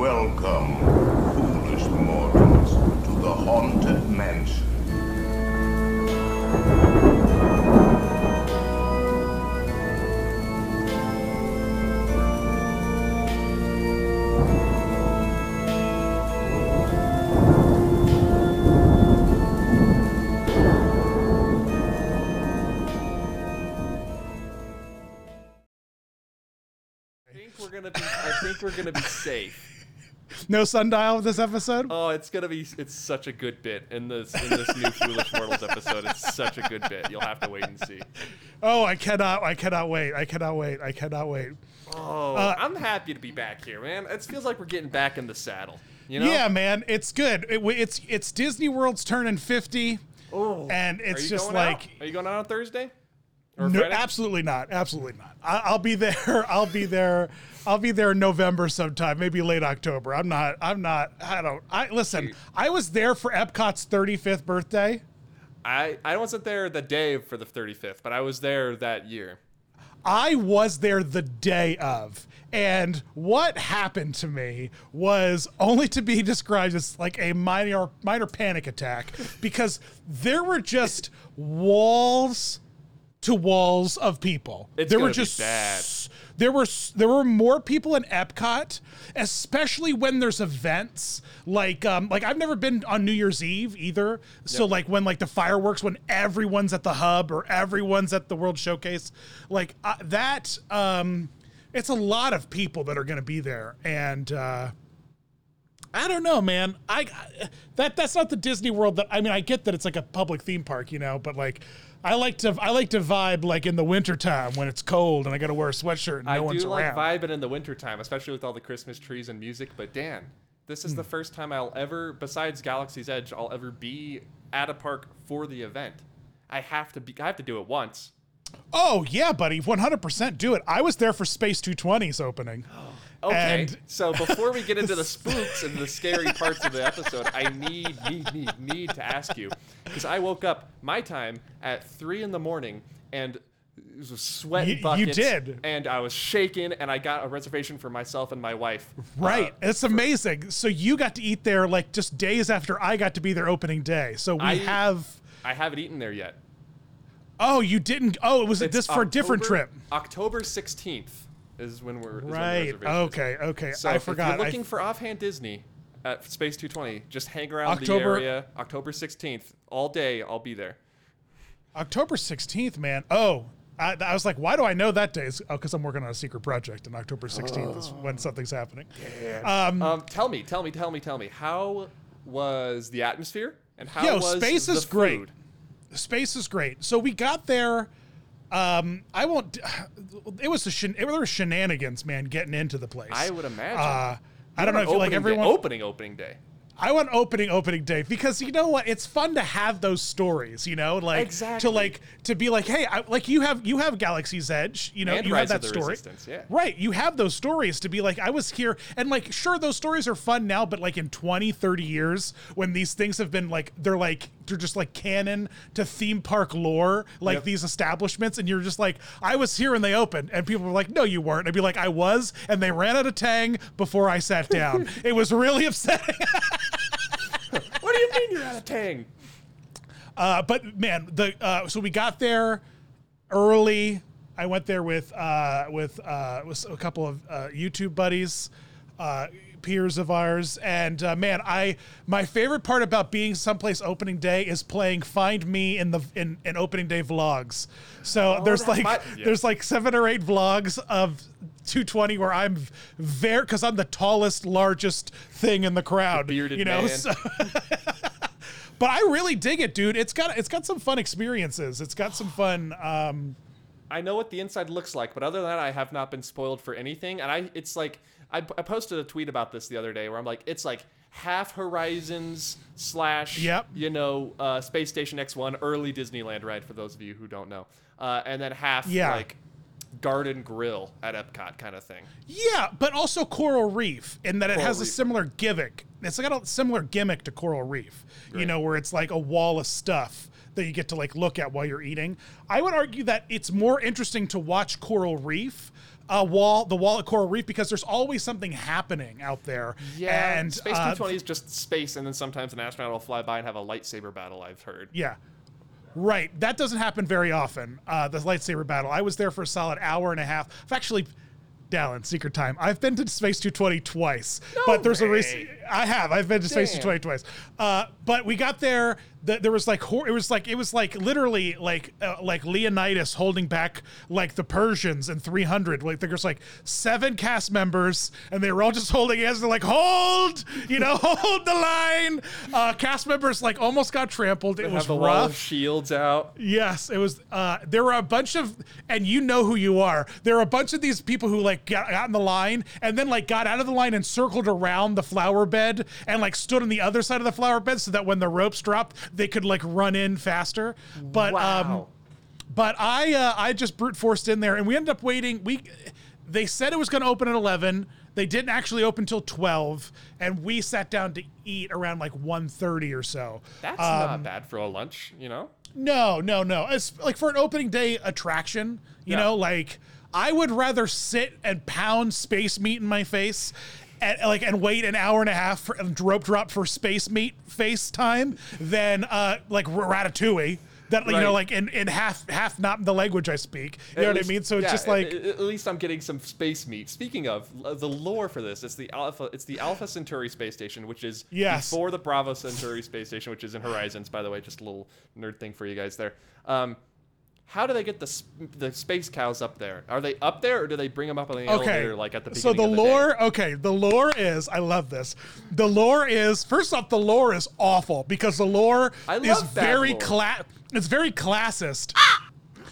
Welcome, foolish mortals, to the Haunted Mansion. I think we're gonna be. I think we're gonna be safe. No sundial this episode. Oh, it's gonna be. It's such a good bit in this in this new Foolish Mortals episode. It's such a good bit. You'll have to wait and see. Oh, I cannot! I cannot wait! I cannot wait! I cannot wait! Oh, Uh, I'm happy to be back here, man. It feels like we're getting back in the saddle. You know? Yeah, man, it's good. It, it's it's Disney World's turning fifty, Oh, and it's just going like out? Are you going out on Thursday? Or no, Friday? absolutely not, absolutely not. I, I'll be there. I'll be there. I'll be there in November sometime, maybe late October. I'm not. I'm not. I don't. I listen. I was there for Epcot's 35th birthday. I I wasn't there the day for the 35th, but I was there that year. I was there the day of. And what happened to me was only to be described as like a minor minor panic attack because there were just walls to walls of people. It's there were just. There were there were more people in Epcot, especially when there's events like um like I've never been on New Year's Eve either. So like when like the fireworks when everyone's at the hub or everyone's at the World Showcase, like uh, that um it's a lot of people that are going to be there and uh I don't know, man. I that that's not the Disney World that I mean. I get that it's like a public theme park, you know, but like I like to I like to vibe like in the wintertime when it's cold and I got to wear a sweatshirt and no I one's do like around. vibing in the wintertime, especially with all the Christmas trees and music. But Dan, this Hmm. is the first time I'll ever, besides Galaxy's Edge, I'll ever be at a park for the event. I have to be. I have to do it once. Oh yeah, buddy, one hundred percent do it. I was there for Space 220's opening. Okay. And- so before we get into the spooks and the scary parts of the episode, I need, need, need, need to ask you because I woke up my time at three in the morning and it was a sweat You- you did. and I was shaking, and I got a reservation for myself and my wife. Right, Uh, it's amazing. So you got to eat there like just days after I got to be there opening day. So we I- have. I haven't eaten there yet. Oh, you didn't. Oh, it was It's this for a different trip. October sixteenth is when we're is Right. reservations Okay. Okay. So I if forgot. you're I- looking for offhand Disney at Space 220, just hang around the area. October 16th, all day. I'll be there. October 16th, man. Oh, I, I was like, why do I know that day? It's- Oh, because I'm working on a secret project, and October 16th is when something's happening. Um, tell me, tell me, tell me, tell me. How was the atmosphere and how Yo, was space the is great. Space is great. So we got there. Um, I won't. It was a shen, it, there were shenanigans, man, getting into the place. I would imagine. Uh, I don't know if you like Opening day- everyone. opening opening day. I want opening opening day because you know what? It's fun to have those stories, you know, like Exactly. to like to be like, hey, I, like you have you have Galaxy's Edge, you know, And you Rise have that story, yeah. right? You have those stories to be like, I was here, and like, sure, those stories are fun now, but like in 20, 30 years, when these things have been like, they're like, they're just like canon to theme park lore, like Yep. these establishments, and you're just like, I was here when they opened, and people were like, no, you weren't. I'd be like, I was, and they ran out of Tang before I sat down. it was really upsetting. What do you mean you're out of Tang? Uh, but man, the uh, so we got there early. I went there with uh, with uh, with a couple of uh, YouTube buddies, uh, peers of ours, and uh, man, I my favorite part about being someplace opening day is playing Find Me in the in, in opening day vlogs. So there's like my- yeah. there's like seven or eight vlogs of 220 where I'm very because I'm the tallest, largest thing in the crowd. bearded you know, man. so- but I really dig it, dude. It's got it's got some fun experiences. It's got some fun. Um, I know what the inside looks like, but other than that, I have not been spoiled for anything. And I, it's like I, I posted a tweet about this the other day where I'm like, it's like half Horizons slash, Yep. you know, uh, Space Station X1 early Disneyland ride for those of you who don't know, uh, and then half Yeah. like Garden Grill at Epcot kind of thing. yeah, but also Coral Reef in that it Coral has a similar gimmick. It's got a similar gimmick to Coral Reef. You know, where it's like a wall of stuff that you get to like look at while you're eating. I would argue that it's more interesting to watch Coral Reef uh, wall, the wall at Coral Reef, because there's always something happening out there. Yeah, and Space uh, 220 is just space, and then sometimes an astronaut will fly by and have a lightsaber battle. I've heard. Yeah. Right. That doesn't happen very often, uh, the lightsaber battle. I was there for a solid hour and a half. I've actually, Dallin, secret time. I've been to Space 220 twice. but there's a reason. I have. I've been to Space 220 twice. Uh, but we got there. The, there was like it was like it was like literally like uh, like Leonidas holding back like the Persians in 300 like there's like seven cast members and they were all just holding hands they're like hold you know hold the line uh, cast members like almost got trampled it was have the wall rough shields out. Yes, it was. Uh, there were a bunch of, and you know who you are. There are a bunch of these people who like got, got in the line and then like got out of the line and circled around the flower bed and like stood on the other side of the flower bed so that when the ropes dropped, they could like run in faster. But um, but I uh, I just brute forced in there, and we ended up waiting. We they said it was going to open at eleven. They didn't actually open till twelve, and we sat down to eat around like 1.30 or so. That's Um, not bad for a lunch, you know. No, no, no. It's like for an opening day attraction, you Yeah. know, like I would rather sit and pound space meat in my face. And, like and wait an hour and a half for and rope drop for space meat face time than uh like ratatouille that you know like in, in half half not the language I speak you know At what I mean so it's yeah, just like at, at least I'm getting some space meat. Speaking of the lore for this, it's the Alpha. It's the Alpha Centauri space station, which is Yes. before the Bravo Centauri space station, which is in Horizons. By the way, just a little nerd thing for you guys there. Um, how do they get the s- the space cows up there? Are they up there, or do they bring them up on the okay elevator like at the so beginning? the of the day? lore okay the lore is i love this the lore is first off the lore is awful because the lore is very lore. cla- it's very classist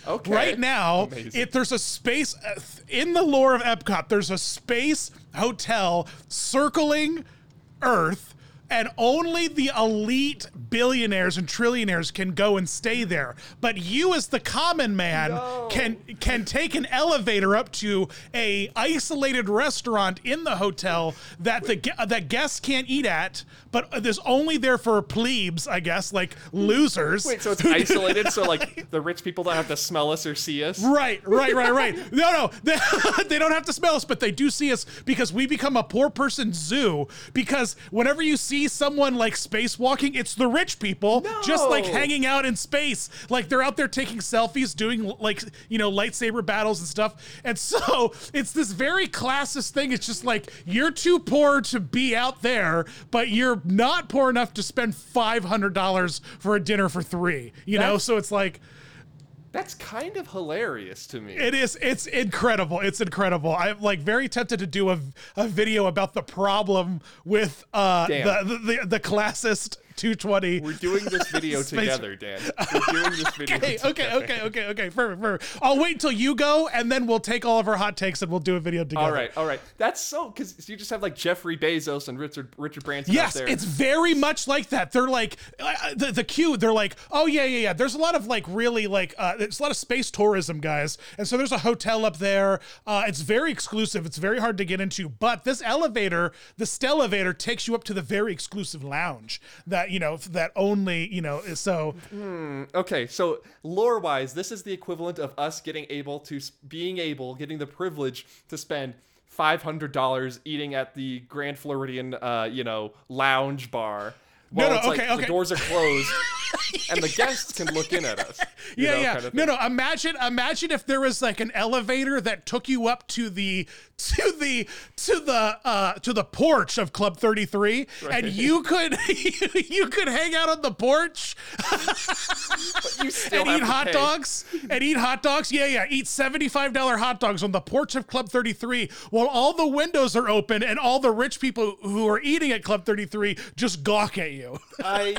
Okay. right now Amazing. if there's a space uh, in the lore of epcot there's a space hotel circling earth and only the elite billionaires and trillionaires can go and stay there but you as the common man No. can can take an elevator up to a isolated restaurant in the hotel that the that guests can't eat at but there's only there for plebes i guess like losers Wait, so it's isolated, so like the rich people don't have to smell us or see us. Right, right, right, right. No, no, they, they don't have to smell us, but they do see us because we become a poor person zoo. Because whenever you see someone like spacewalking, it's the rich people just like hanging out in space. Like they're out there taking selfies, doing like, you know, lightsaber battles and stuff. And so it's this very classist thing. It's just like you're too poor to be out there, but you're not poor enough to spend $500 for a dinner for three, you know? So it's like, That's kind of hilarious to me. it is. It's incredible. It's incredible. I'm like very tempted to do a, a video about the problem with uh the, the the the classist 220. We're doing this video together, Dan. We're doing this video Okay, okay, together. okay, okay, okay. Perfect, perfect. I'll wait until you go, and then we'll take all of our hot takes and we'll do a video together. All right, all right. That's so because you just have like Jeffrey Bezos and Richard Richard Branson Yes, out there. it's very much like that. They're like uh, the the queue. They're like, oh yeah, yeah, yeah. There's a lot of like really like uh, there's a lot of space tourism guys, and so there's a hotel up there. Uh, it's very exclusive. It's very hard to get into, but this elevator, the Stellavator, takes you up to the very exclusive lounge that you know that only you know. So okay. So lore wise, this is the equivalent of us getting able to being able getting the privilege to spend. Five hundred dollars eating at the Grand Floridian, uh, you know, lounge bar. No, Well, no, it's like okay, okay. The doors are closed, and the guests can look in at us. yeah, know, yeah. kind of no, no. Imagine, imagine if there was like an elevator that took you up to the to the to the uh to the porch of Club 33 and you could you could hang out on the porch You still and eat hot pay. dogs and eat hot dogs. Yeah, yeah. Eat $75 hot dogs on the porch of Club 33 while all the windows are open and all the rich people who are eating at Club 33 just gawk at you. I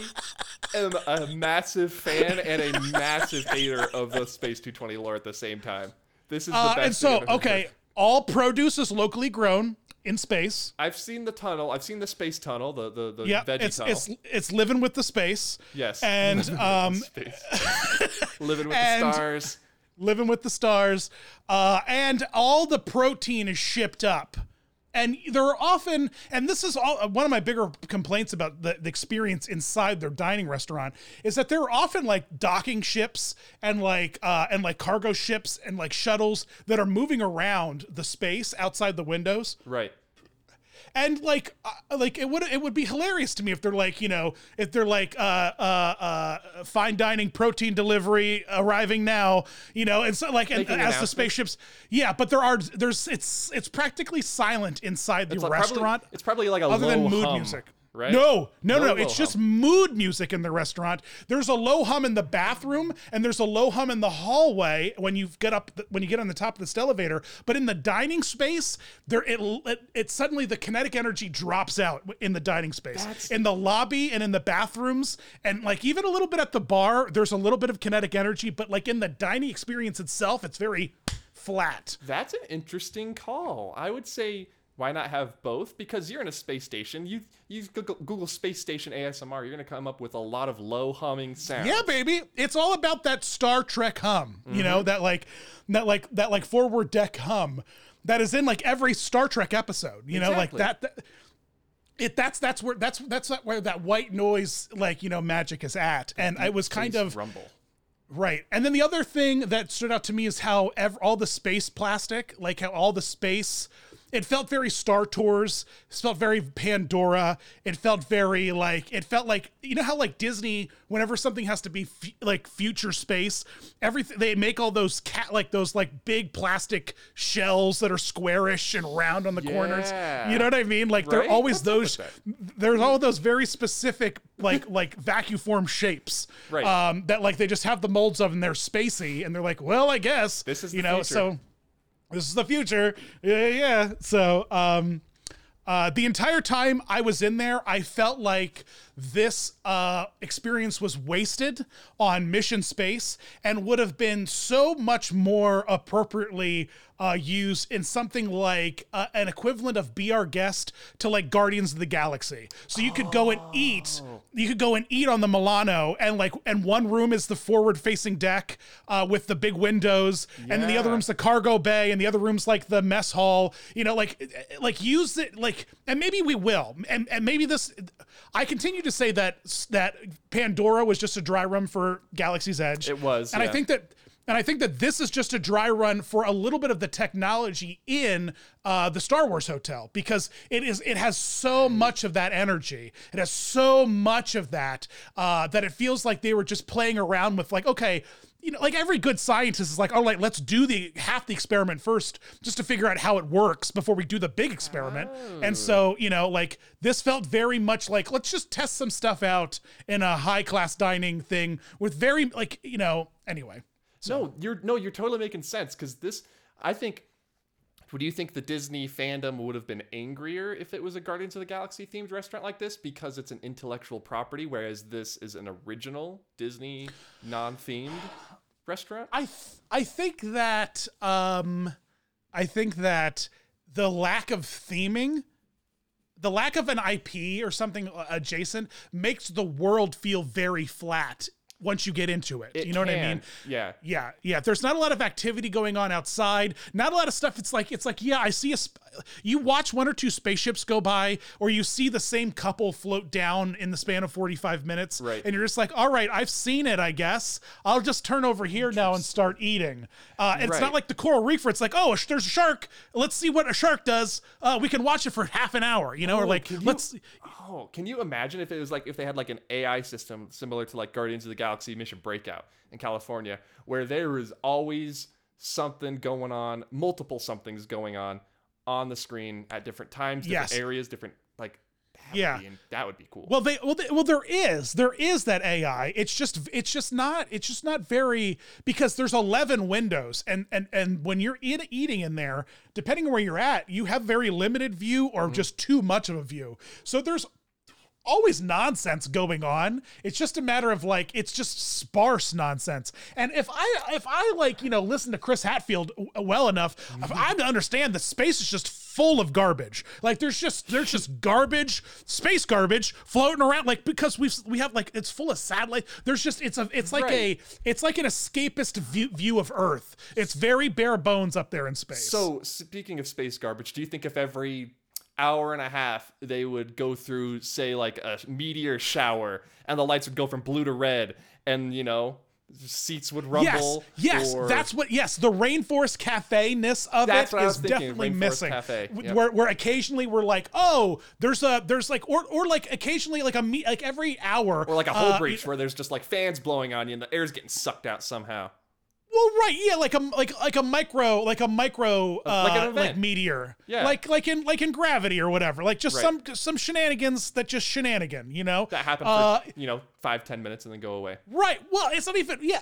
am a massive fan and a massive hater of the Space 220 lore at the same time. This is the Uh, best. and so, okay, heard. all produce is locally grown in space. I've seen the tunnel. I've seen the space tunnel, the the, the Yeah, veggie it's tunnel. it's it's living with the space. Yes. and um, Space. Living with the stars. living with the stars, uh, and all the protein is shipped up and there are often, and this is all one of my bigger complaints about the, the experience inside their dining restaurant is that there are often like docking ships and like uh, and like cargo ships and like shuttles that are moving around the space outside the windows Right. And like uh, like it would it would be hilarious to me if they're like you know if they're like uh uh uh fine dining protein delivery arriving now you know and so like and Making as the spaceships yeah but there are there's it's it's practically silent inside the It's like restaurant Probably, it's probably like a other than mood hum, music. Right? No, no, No no. It's just mood music in the restaurant. There's a low hum in the bathroom, and there's a low hum in the hallway when you get up when you get on the top of this elevator. But in the dining space, there it it, it suddenly the kinetic energy drops out in the dining space. That's- in the lobby and in the bathrooms, and like even a little bit at the bar. There's a little bit of kinetic energy, but like in the dining experience itself, it's very flat. That's an interesting call. I would say why not have both? Because you're in a space station. You you Google, Google space station ASMR. You're gonna come up with a lot of low humming sounds. Yeah, baby. It's all about that Star Trek hum. You Mm-hmm. know, that like that like that like forward deck hum that is in like every Star Trek episode. You know, like that, that it that's that's where that's that's where that white noise like, you know, magic is at. And I was kind of rumble. Right. And then the other thing that stood out to me is how ev- all the space plastic, like how all the space, it felt very Star Tours. It felt very Pandora. It felt very like, it felt like, you know how like Disney, whenever something has to be f- like future space, everything, they make all those cat, like those like big plastic shells that are squarish and round on the corners. You know what I mean? Like Right? they're always What's those, there's all those very specific, like, like vacuum form shapes Right. um, that like they just have the molds of and they're spacey and they're like, well, I guess This is you know, future. so this is the future. Yeah, yeah. So um, uh, the entire time I was in there, I felt like this uh, experience was wasted on Mission Space and would have been so much more appropriately uh, used in something like uh, an equivalent of Be Our Guest to like Guardians of the Galaxy. So you could go and eat. You could go and eat on the Milano, and like, and one room is the forward-facing deck uh, with the big windows, and then the other room's the cargo bay, and the other room's like the mess hall. You know, like, like use it, like, and maybe we will, and and maybe this. I continue to say that that Pandora was just a dry room for Galaxy's Edge. It was, and I think that. And I think that this is just a dry run for a little bit of the technology in uh, the Star Wars hotel because it is it has so much of that energy. It has so much of that uh, that it feels like they were just playing around with like, okay, you know, like every good scientist is like, all right, let's do the half the experiment first just to figure out how it works before we do the big experiment. And so, you know, like this felt very much like let's just test some stuff out in a high class dining thing with very like, you know, anyway. No, you're no, you're totally making sense because this. I think. Would you think the Disney fandom would have been angrier if it was a Guardians of the Galaxy themed restaurant like this because it's an intellectual property, whereas this is an original Disney non-themed restaurant? I th- I think that um I think that the lack of theming the lack of an IP or something adjacent makes the world feel very flat once you get into it. It you know what I mean? Yeah. Yeah, yeah. There's not a lot of activity going on outside. Not a lot of stuff. It's like it's like yeah, I see a. Sp- you watch one or two spaceships go by, or you see the same couple float down in the span of 45 minutes, Right. and you're just like, all right, I've seen it. I guess I'll just turn over here now and start eating. Uh, and It's not like the coral reef where it's like, oh, there's a shark. Let's see what a shark does. Uh, we can watch it for half an hour, you know, or like you- let's. Oh, can you imagine if it was like if they had like an AI system similar to like Guardians of the Galaxy Mission Breakout in California, where there is always something going on, multiple somethings going on on the screen at different times, different Yes. areas, different like that Yeah. would be, that would be cool. Well, they well, they, well, there is there is that AI. It's just it's just not it's just not very because there's 11 windows and and and when you're eat, eating in there, depending on where you're at, you have very limited view or mm-hmm. just too much of a view. So there's always nonsense going on. It's just a matter of like it's just sparse nonsense. And if I if I like you know listen to Chris Hadfield w- well enough, if I'm to understand the space is just full of garbage. Like there's just there's just garbage, space garbage floating around. Like because we've we have like it's full of satellite. There's just it's a it's like Right. a it's like an escapist view, view of Earth. It's very bare bones up there in space. so speaking of space garbage, do you think if every hour and a half they would go through say like a meteor shower and the lights would go from blue to red and you know seats would rumble. Yes, yes, or- that's what. Yes, the rainforest cafe ness of That's it what I was thinking, definitely missing. Cafe, yep. Where, where occasionally we're like, oh, there's a there's like or or like occasionally like a me like every hour or like a whole uh, breach where there's just like fans blowing on you and the air's getting sucked out somehow. Well, right, yeah, like a like like a micro like a micro uh, like an like meteor, Yeah. like like in like in gravity or whatever, like just Right. some some shenanigans that just shenanigan, you know? That happened Uh, for you know five ten minutes and then go away. Right. Well, it's not even yeah.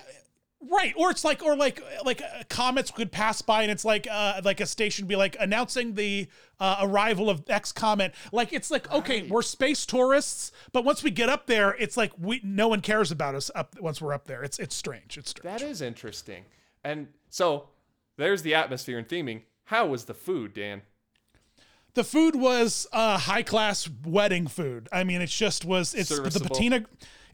Right, or it's like, or like, like uh, comets could pass by, and it's like, uh, like a station be like announcing the uh, arrival of X comet. Like it's like, okay, we're space tourists, but once we get up there, it's like we no one cares about us up once we're up there. It's it's strange. It's strange. That is interesting. And so there's the atmosphere and theming. How was the food, Dan? the food was uh, high class wedding food. I mean, it just was. It's the patina.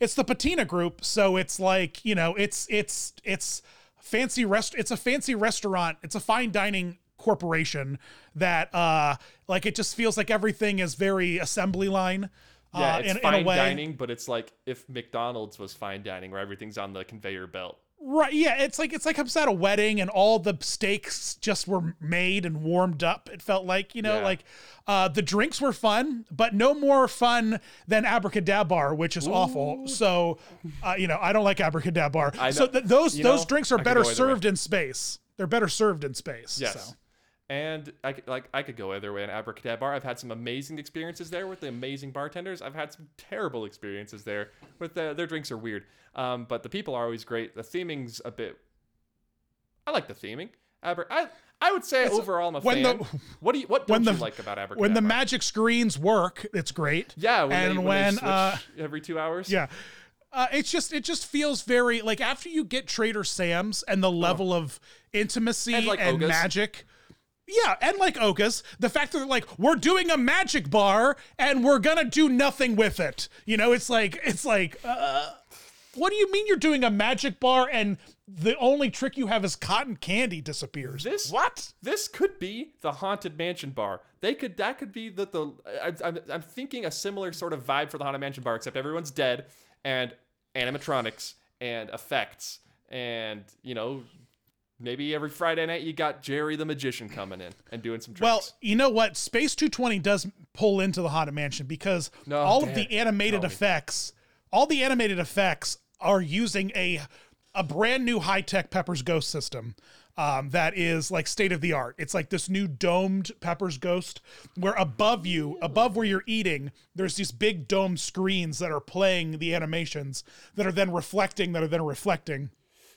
It's the patina group, so it's like you know, it's it's it's fancy rest. It's a fancy restaurant. It's a fine dining corporation that uh like it just feels like everything is very assembly line. Yeah, uh, it's in, fine in dining, but it's like if McDonald's was fine dining, where everything's on the conveyor belt. Right. Yeah. It's like it's like comes at a wedding and all the steaks just were made and warmed up. It felt like you know, Yeah. like uh, the drinks were fun, but no more fun than Abracadabar, which is awful. So, uh, you know, I don't like Abracadabar. I So th- those those know, drinks are better way. served in space. They're better served in space. Yes. So. And I could, like I could go either way in Abracadabar. I've had some amazing experiences there with the amazing bartenders. I've had some terrible experiences there with the, their drinks are weird. Um, but the people are always great. The theming's a bit. I like the theming. Aber, I I would say overall I'm a when fan. the- what do you what don't the- you like about Abracadabar? When the magic screens work, it's great. yeah, when and they, when, when, they switch uh, every two hours. Yeah. Uh, it's just it just feels very like after you get Trader Sam's and the level of intimacy And, and, like, Oga's. magic. Yeah, and like Oga's, the fact that like, we're doing a magic bar and we're gonna do nothing with it. You know, it's like it's like uh what do you mean you're doing a magic bar and the only trick you have is cotton candy disappears? This what? This could be the haunted mansion bar. They could that could be the the. I, I'm I'm thinking a similar sort of vibe for the haunted mansion bar, except everyone's dead and animatronics and effects and you know maybe every Friday night you got Jerry the magician coming in and doing some tricks. Well, you know what? Space 220 does pull into the Haunted Mansion because No, all of the animated tell me. effects, all the animated effects are using a a brand new high tech Pepper's Ghost system. Um, that is like state of the art. It's like this new domed Pepper's Ghost, where above you, above where you're eating, there's these big dome screens that are playing the animations that are then reflecting, that are then reflecting.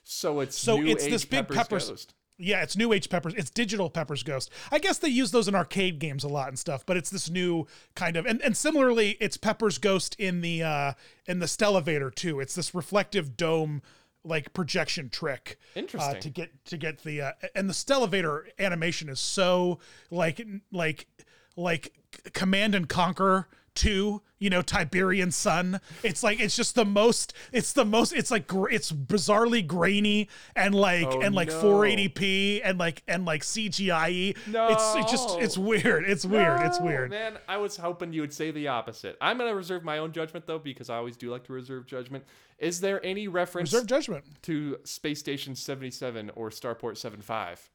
So it's so new it's age this big Pepper's Pepper's- Ghost. Yeah, it's new age Peppers. It's digital Peppers Ghost. I guess they use those in arcade games a lot and stuff, but it's this new kind of and, and similarly, it's Peppers Ghost in the uh in the Stellavator too. It's this reflective dome like projection trick. Uh, Interesting. to get to get the uh, and the Stellavator animation is so like like like Command and Conquer 2 you know tiberian sun it's like it's just the most it's the most it's like gr- it's bizarrely grainy and like Oh, and like no. 480p and like and like cgi No, it's it just it's weird it's weird it's weird Man, I was hoping you would say the opposite. I'm gonna reserve my own judgment though, because I always do like to reserve judgment. Is there any reference reserve judgment to Space Station 77 or Starport 75?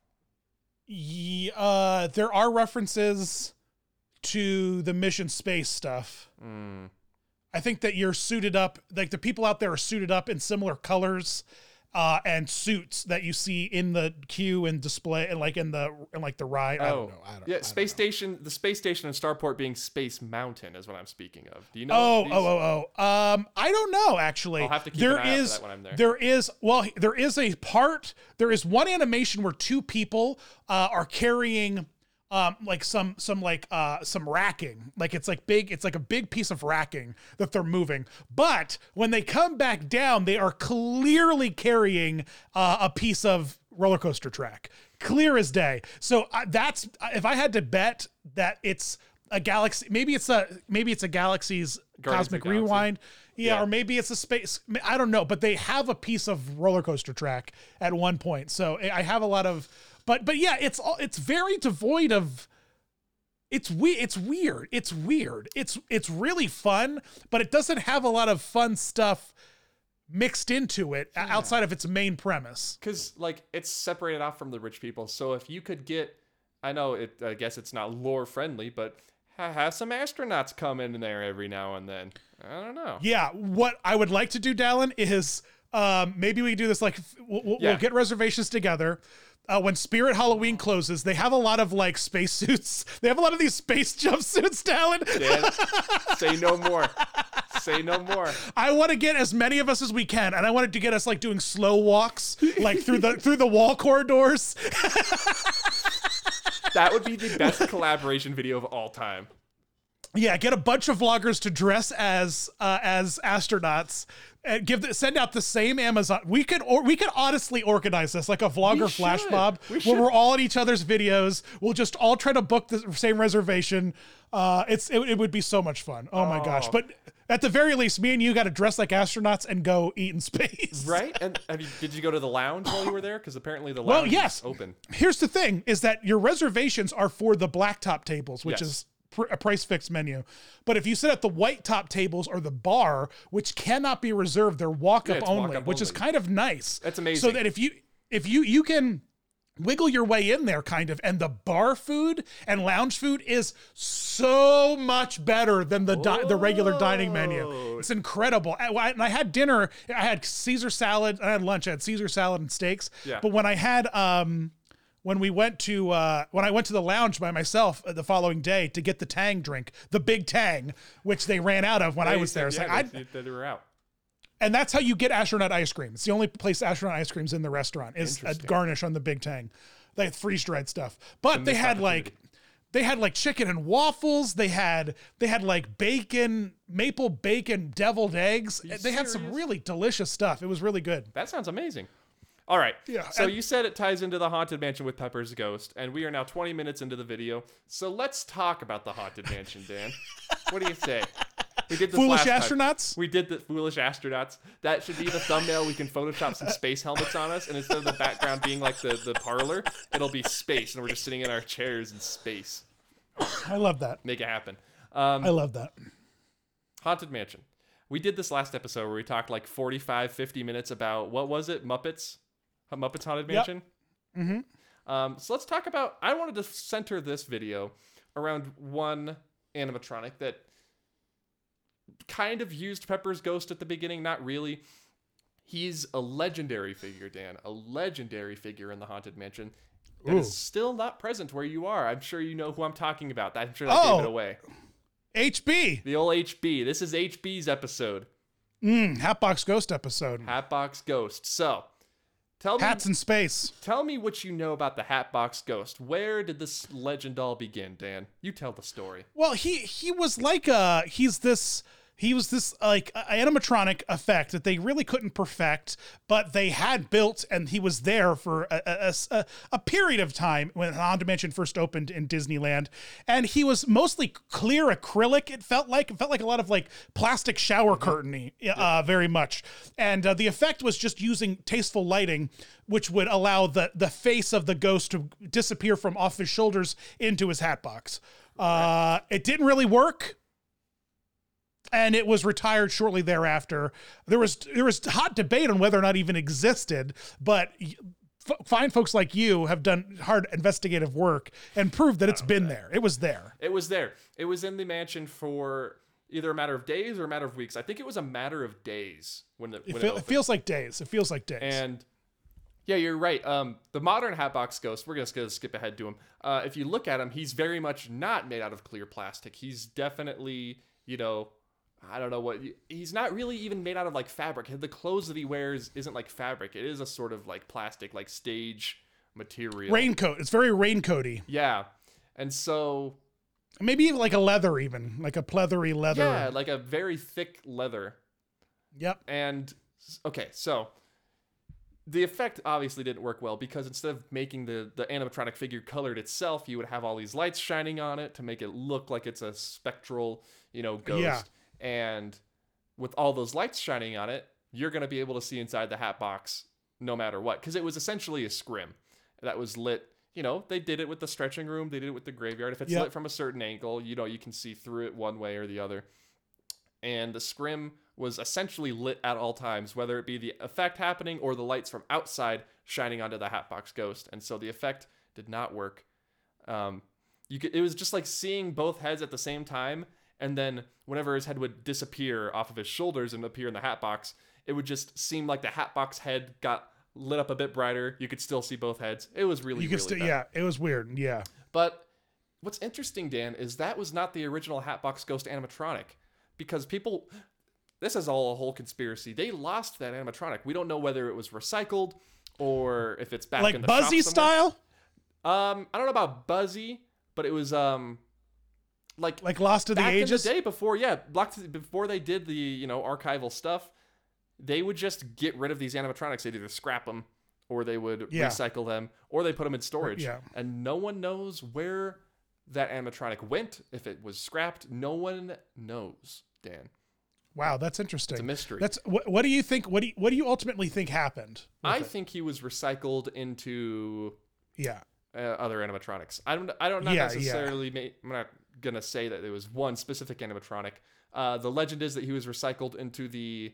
Ye- uh there are references to the mission space stuff Mm. I think that you're suited up, like the people out there are suited up in similar colors uh, and suits that you see in the queue and display, and like in the in like the ride. I don't know. I don't. I Oh, yeah, don't Space know. Station, the Space Station and Starport being Space Mountain is what I'm speaking of. Do you know? Oh, these? oh, oh, oh. Um, I don't know actually. I'll have to keep There an eye out for is- that when I'm there. There is well, there is a part. There is one animation where two people uh, are carrying. Um, like some some like uh some racking. Like it's like big it's like a big piece of racking that they're moving. But when they come back down they are clearly carrying uh, a piece of roller coaster track. Clear as day. So uh, that's if i had to bet that it's a galaxy maybe it's a maybe it's a galaxy's Guardians cosmic Galaxy. rewind. Yeah, Yeah. or maybe it's a space i don't know but they have a piece of roller coaster track at one point. So i have a lot of but but yeah it's all it's very devoid of it's we it's weird. It's weird. It's it's really fun, but it doesn't have a lot of fun stuff mixed into it o- outside of its main premise. because like it's separated off from the rich people. So if you could get, I know it. I guess it's not lore friendly, but have some astronauts come in there every now and then. I don't know. Yeah, what I would like to do, Dallin, is um, maybe we do this like we'll, we'll, Yeah. we'll get reservations together. Uh, when Spirit Halloween closes, they have a lot of like spacesuits. They have a lot of these space jumpsuits, Dallin. Dan, say no more. Say no more. I want to get as many of us as we can, and I wanted to get us like doing slow walks, like through the through the wall corridors. That would be the best collaboration video of all time. Yeah, get a bunch of vloggers to dress as uh, as astronauts and give the, send out the same Amazon. We could or we could honestly organize this like a vlogger flash mob We where we're all in each other's videos. We'll just all try to book the same reservation. Uh, it's it, it would be so much fun. Oh my gosh! Oh. But at the very least, me and you got to dress like astronauts and go eat in space. Right? And did you go to the lounge while you were there? Because apparently the lounge Well, is yes. open. Here's the thing: is that your reservations are for the blacktop tables, which Yes. is pr- a price fixed menu. But if you sit at the white top tables or the bar, which cannot be reserved, they're walk up it's only, walk-up which is kind of nice. That's amazing. So that if you if you you can wiggle your way in there kind of and the bar food and lounge food is so much better than the di- the regular dining menu it's incredible I, I- and i had dinner i had caesar salad i had lunch i had caesar salad and steaks Yeah. but when i had um when we went to uh, when I went to the lounge by myself uh, the following day to get the Tang drink, the Big Tang, which they ran out of when I They was there. It's yeah, like, I, they- were out. and that's how you get astronaut ice cream. It's the only place astronaut ice cream's in the restaurant is a garnish on the Big Tang. They had freeze dried stuff, but they had like they had like chicken and waffles. They had they had like bacon, maple bacon, deviled eggs. They had some really delicious stuff. It was really good. That sounds amazing. All right. Yeah, So and- you said it ties into the haunted mansion with Pepper's ghost, and we are now 20 minutes into the video. So let's talk about the haunted mansion, Dan. what do you say? We did Foolish last time. astronauts. We did the foolish astronauts. That should be the thumbnail. We can Photoshop some space helmets on us, and instead of the background being like the, the parlor, it'll be space, and we're just sitting in our chairs in space. I love that. Make it happen. Um, I love that. Haunted Mansion. We did this last episode where we talked like 45, 50 minutes about what was it? Muppets? Muppets Haunted Yep. Mansion? Mm-hmm. Um, so let's talk about. I wanted to center this video around one animatronic that kind of used Pepper's ghost at the beginning, not really. He's a legendary figure, Dan, a legendary figure in the Haunted Mansion that is Ooh. still not present where you are. I'm sure you know who I'm talking about. I'm sure that Oh. gave it away. HB, The old HB. This is HB's episode. mm, Hatbox Ghost episode. Hatbox Ghost. So, tell me, Hats in space. tell me what you know about the Hatbox Ghost. Where did this legend all begin, Dan? You tell the story. Well, he he was like a he's this he was this like animatronic effect that they really couldn't perfect, but they had built, and he was there for a period of time when Haunted Mansion first opened in Disneyland, and he was mostly clear acrylic. It felt like. It felt like a lot of like plastic shower curtainy, uh, very much, and uh, the effect was just using tasteful lighting, which would allow the the face of the ghost to disappear from off his shoulders into his hat box. Uh, it didn't really work, and it was retired shortly thereafter. There was there was hot debate on whether or not it even existed, but f- fine folks like you have done hard investigative work and proved that it's been there. It was there. It was there. It was in the mansion for either a matter of days or a matter of weeks. I think it was a matter of days when it, It, when feel, it it feels like days. It feels like days. And yeah, you're right. Um, the modern Hatbox Ghost, we're just gonna skip ahead to him. Uh, if you look at him, he's very much not made out of clear plastic. He's definitely, you know, I don't know what. He's not really even made out of like fabric. The clothes that he wears isn't like fabric. It is a sort of like plastic, like stage material. Raincoat. It's very raincoaty. Yeah, and so Maybe even like a leather, even like a pleathery leather. yeah, like a very thick leather. Yep. And okay, so the effect obviously didn't work well because instead of making the the animatronic figure colored itself, you would have all these lights shining on it to make it look like it's a spectral, you know, ghost. Yeah. And with all those lights shining on it, you're going to be able to see inside the hat box no matter what because it was essentially a scrim that was lit you know, they did it with the stretching room, they did it with the graveyard. If it's Yep. lit from a certain angle, you know, you can see through it one way or the other. And the scrim was essentially lit at all times, whether it be the effect happening or the lights from outside shining onto the Hatbox Ghost. And so the effect did not work. Um, you could, it was just like seeing both heads at the same time, and then whenever his head would disappear off of his shoulders and appear in the Hatbox, it would just seem like the Hatbox head got lit up a bit brighter. You could still see both heads. It was really, You could really still, bad. yeah, it was weird. Yeah. But what's interesting, Dan, is that was not the original Hatbox Ghost animatronic because people. This is all a whole conspiracy. They lost that animatronic. We don't know whether it was recycled or if it's back in the Buzzy style? Um, I don't know about Buzzy, but it was um, like Like Lost to the back Ages? in the day before, yeah, before they did the you know archival stuff, they would just get rid of these animatronics. They'd either scrap them or they would Yeah. recycle them or they put them in storage. yeah. And no one knows where that animatronic went. If it was scrapped, no one knows. Dan, Wow, that's interesting. it's a mystery. That's what, what do you think? What do you, what do you ultimately think happened? I it? think he was recycled into yeah. uh, other animatronics. I don't. I don't not Yeah, yeah. necessarily. Ma- I'm not gonna say that there was one specific animatronic. Uh, the legend is that he was recycled into the.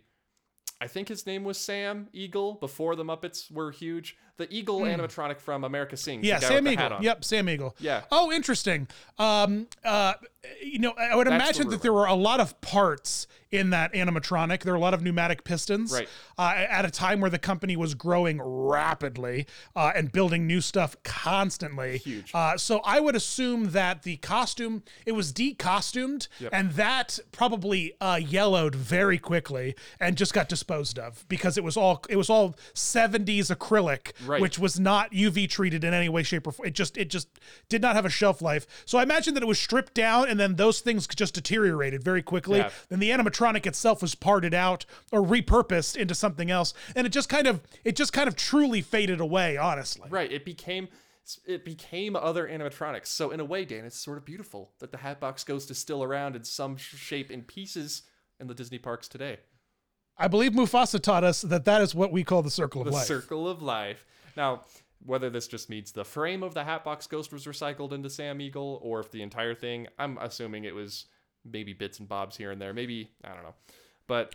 I think his name was Sam Eagle before the Muppets were huge. The Eagle animatronic from America Sings. Yeah, Sam with the hat Eagle. Yep, Sam Eagle. Yeah. Oh, interesting. Um, uh, you know, I would That's the imagine rumor. that there were a lot of parts in that animatronic. There were a lot of pneumatic pistons. Right. Uh, at a time where the company was growing rapidly uh, and building new stuff constantly. Huge. Uh, so I would assume that the costume it was de-costumed, Yep. and that probably uh, yellowed very quickly and just got disposed of because it was all it was all 70s acrylic, Right. which was not UV treated in any way, shape, or form. It just it just did not have a shelf life. So I imagine that it was stripped down and then those things just deteriorated very quickly. Yeah. Then the animatronic itself was parted out or repurposed into something else, and it just kind of it just kind of truly faded away. Honestly, Right. It became. It became other animatronics. So in a way, Dan, it's sort of beautiful that the Hatbox Ghost is still around in some shape and pieces in the Disney parks today. I believe Mufasa taught us that that is what we call the circle of the life. circle of life. Now, whether this just means the frame of the Hatbox Ghost was recycled into Sam Eagle, or if the entire thing, I'm assuming it was maybe bits and bobs here and there. Maybe I don't know, but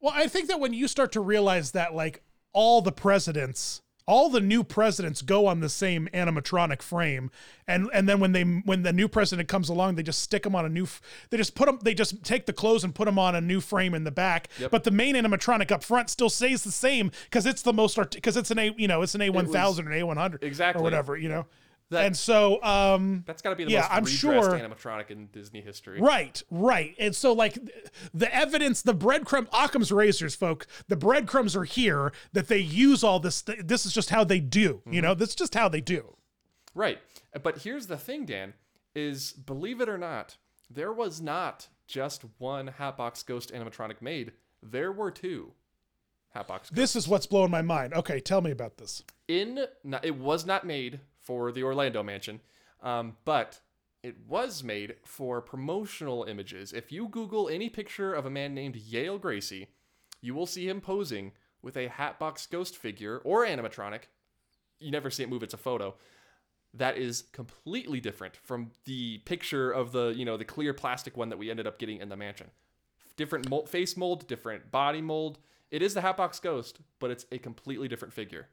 Well, I think that when you start to realize that like all the presidents, all the new presidents go on the same animatronic frame, and and then when they when the new president comes along, they just stick them on a new. They just put them. They just take the clothes and put them on a new frame in the back. Yep. But the main animatronic up front still stays the same because it's the most because it's an a you know it's an A one thousand or A one hundred Exactly. or whatever you know. That- and so um that's got to be the Yeah, most I'm sure- animatronic in Disney history. Right, right. And so, like, the evidence, the breadcrumb, Occam's razors, folk, the breadcrumbs are here that they use all this. Th- this is just how they do, you know, that's just how they do. Right. But here's the thing, Dan, is believe it or not, there was not just one Hatbox Ghost animatronic made. There were two Hatbox Ghosts. This is what's blowing my mind. Okay, tell me about this. in it was not made for the Orlando mansion, um, but it was made for promotional images. If you Google any picture of a man named Yale Gracie, you will see him posing with a Hatbox Ghost figure or animatronic. You never see it move; it's a photo. That is completely different from the picture of the you know the clear plastic one that we ended up getting in the mansion. Different mold, face mold, different body mold. It is the Hatbox Ghost, but it's a completely different figure.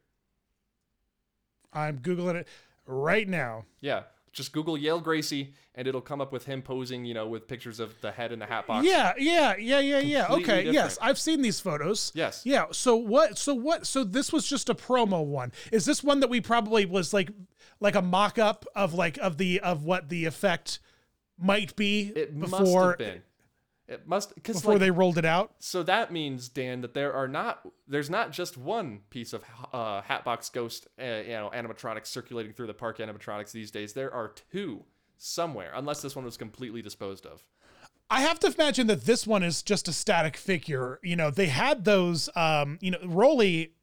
I'm Googling it right now. Yeah, just Google Yale Gracie, and it'll come up with him posing, you know, with pictures of the head in the hat box. Yeah, yeah, yeah, yeah, yeah. Completely Okay, yes. I've seen these photos. Yes. Yeah. So what? So what? So this was just a promo one. Is this one that we probably was like, like a mock-up of like of the of what the effect might be It must before have been. It must because before like, they rolled it out? so that means Dan that there are not there's not just one piece of uh, Hatbox Ghost uh, you know animatronics circulating through the park animatronics these days. There are two somewhere, unless this one was completely disposed of. I have to imagine that this one is just a static figure. You know, they had those. Um, you know, Rolly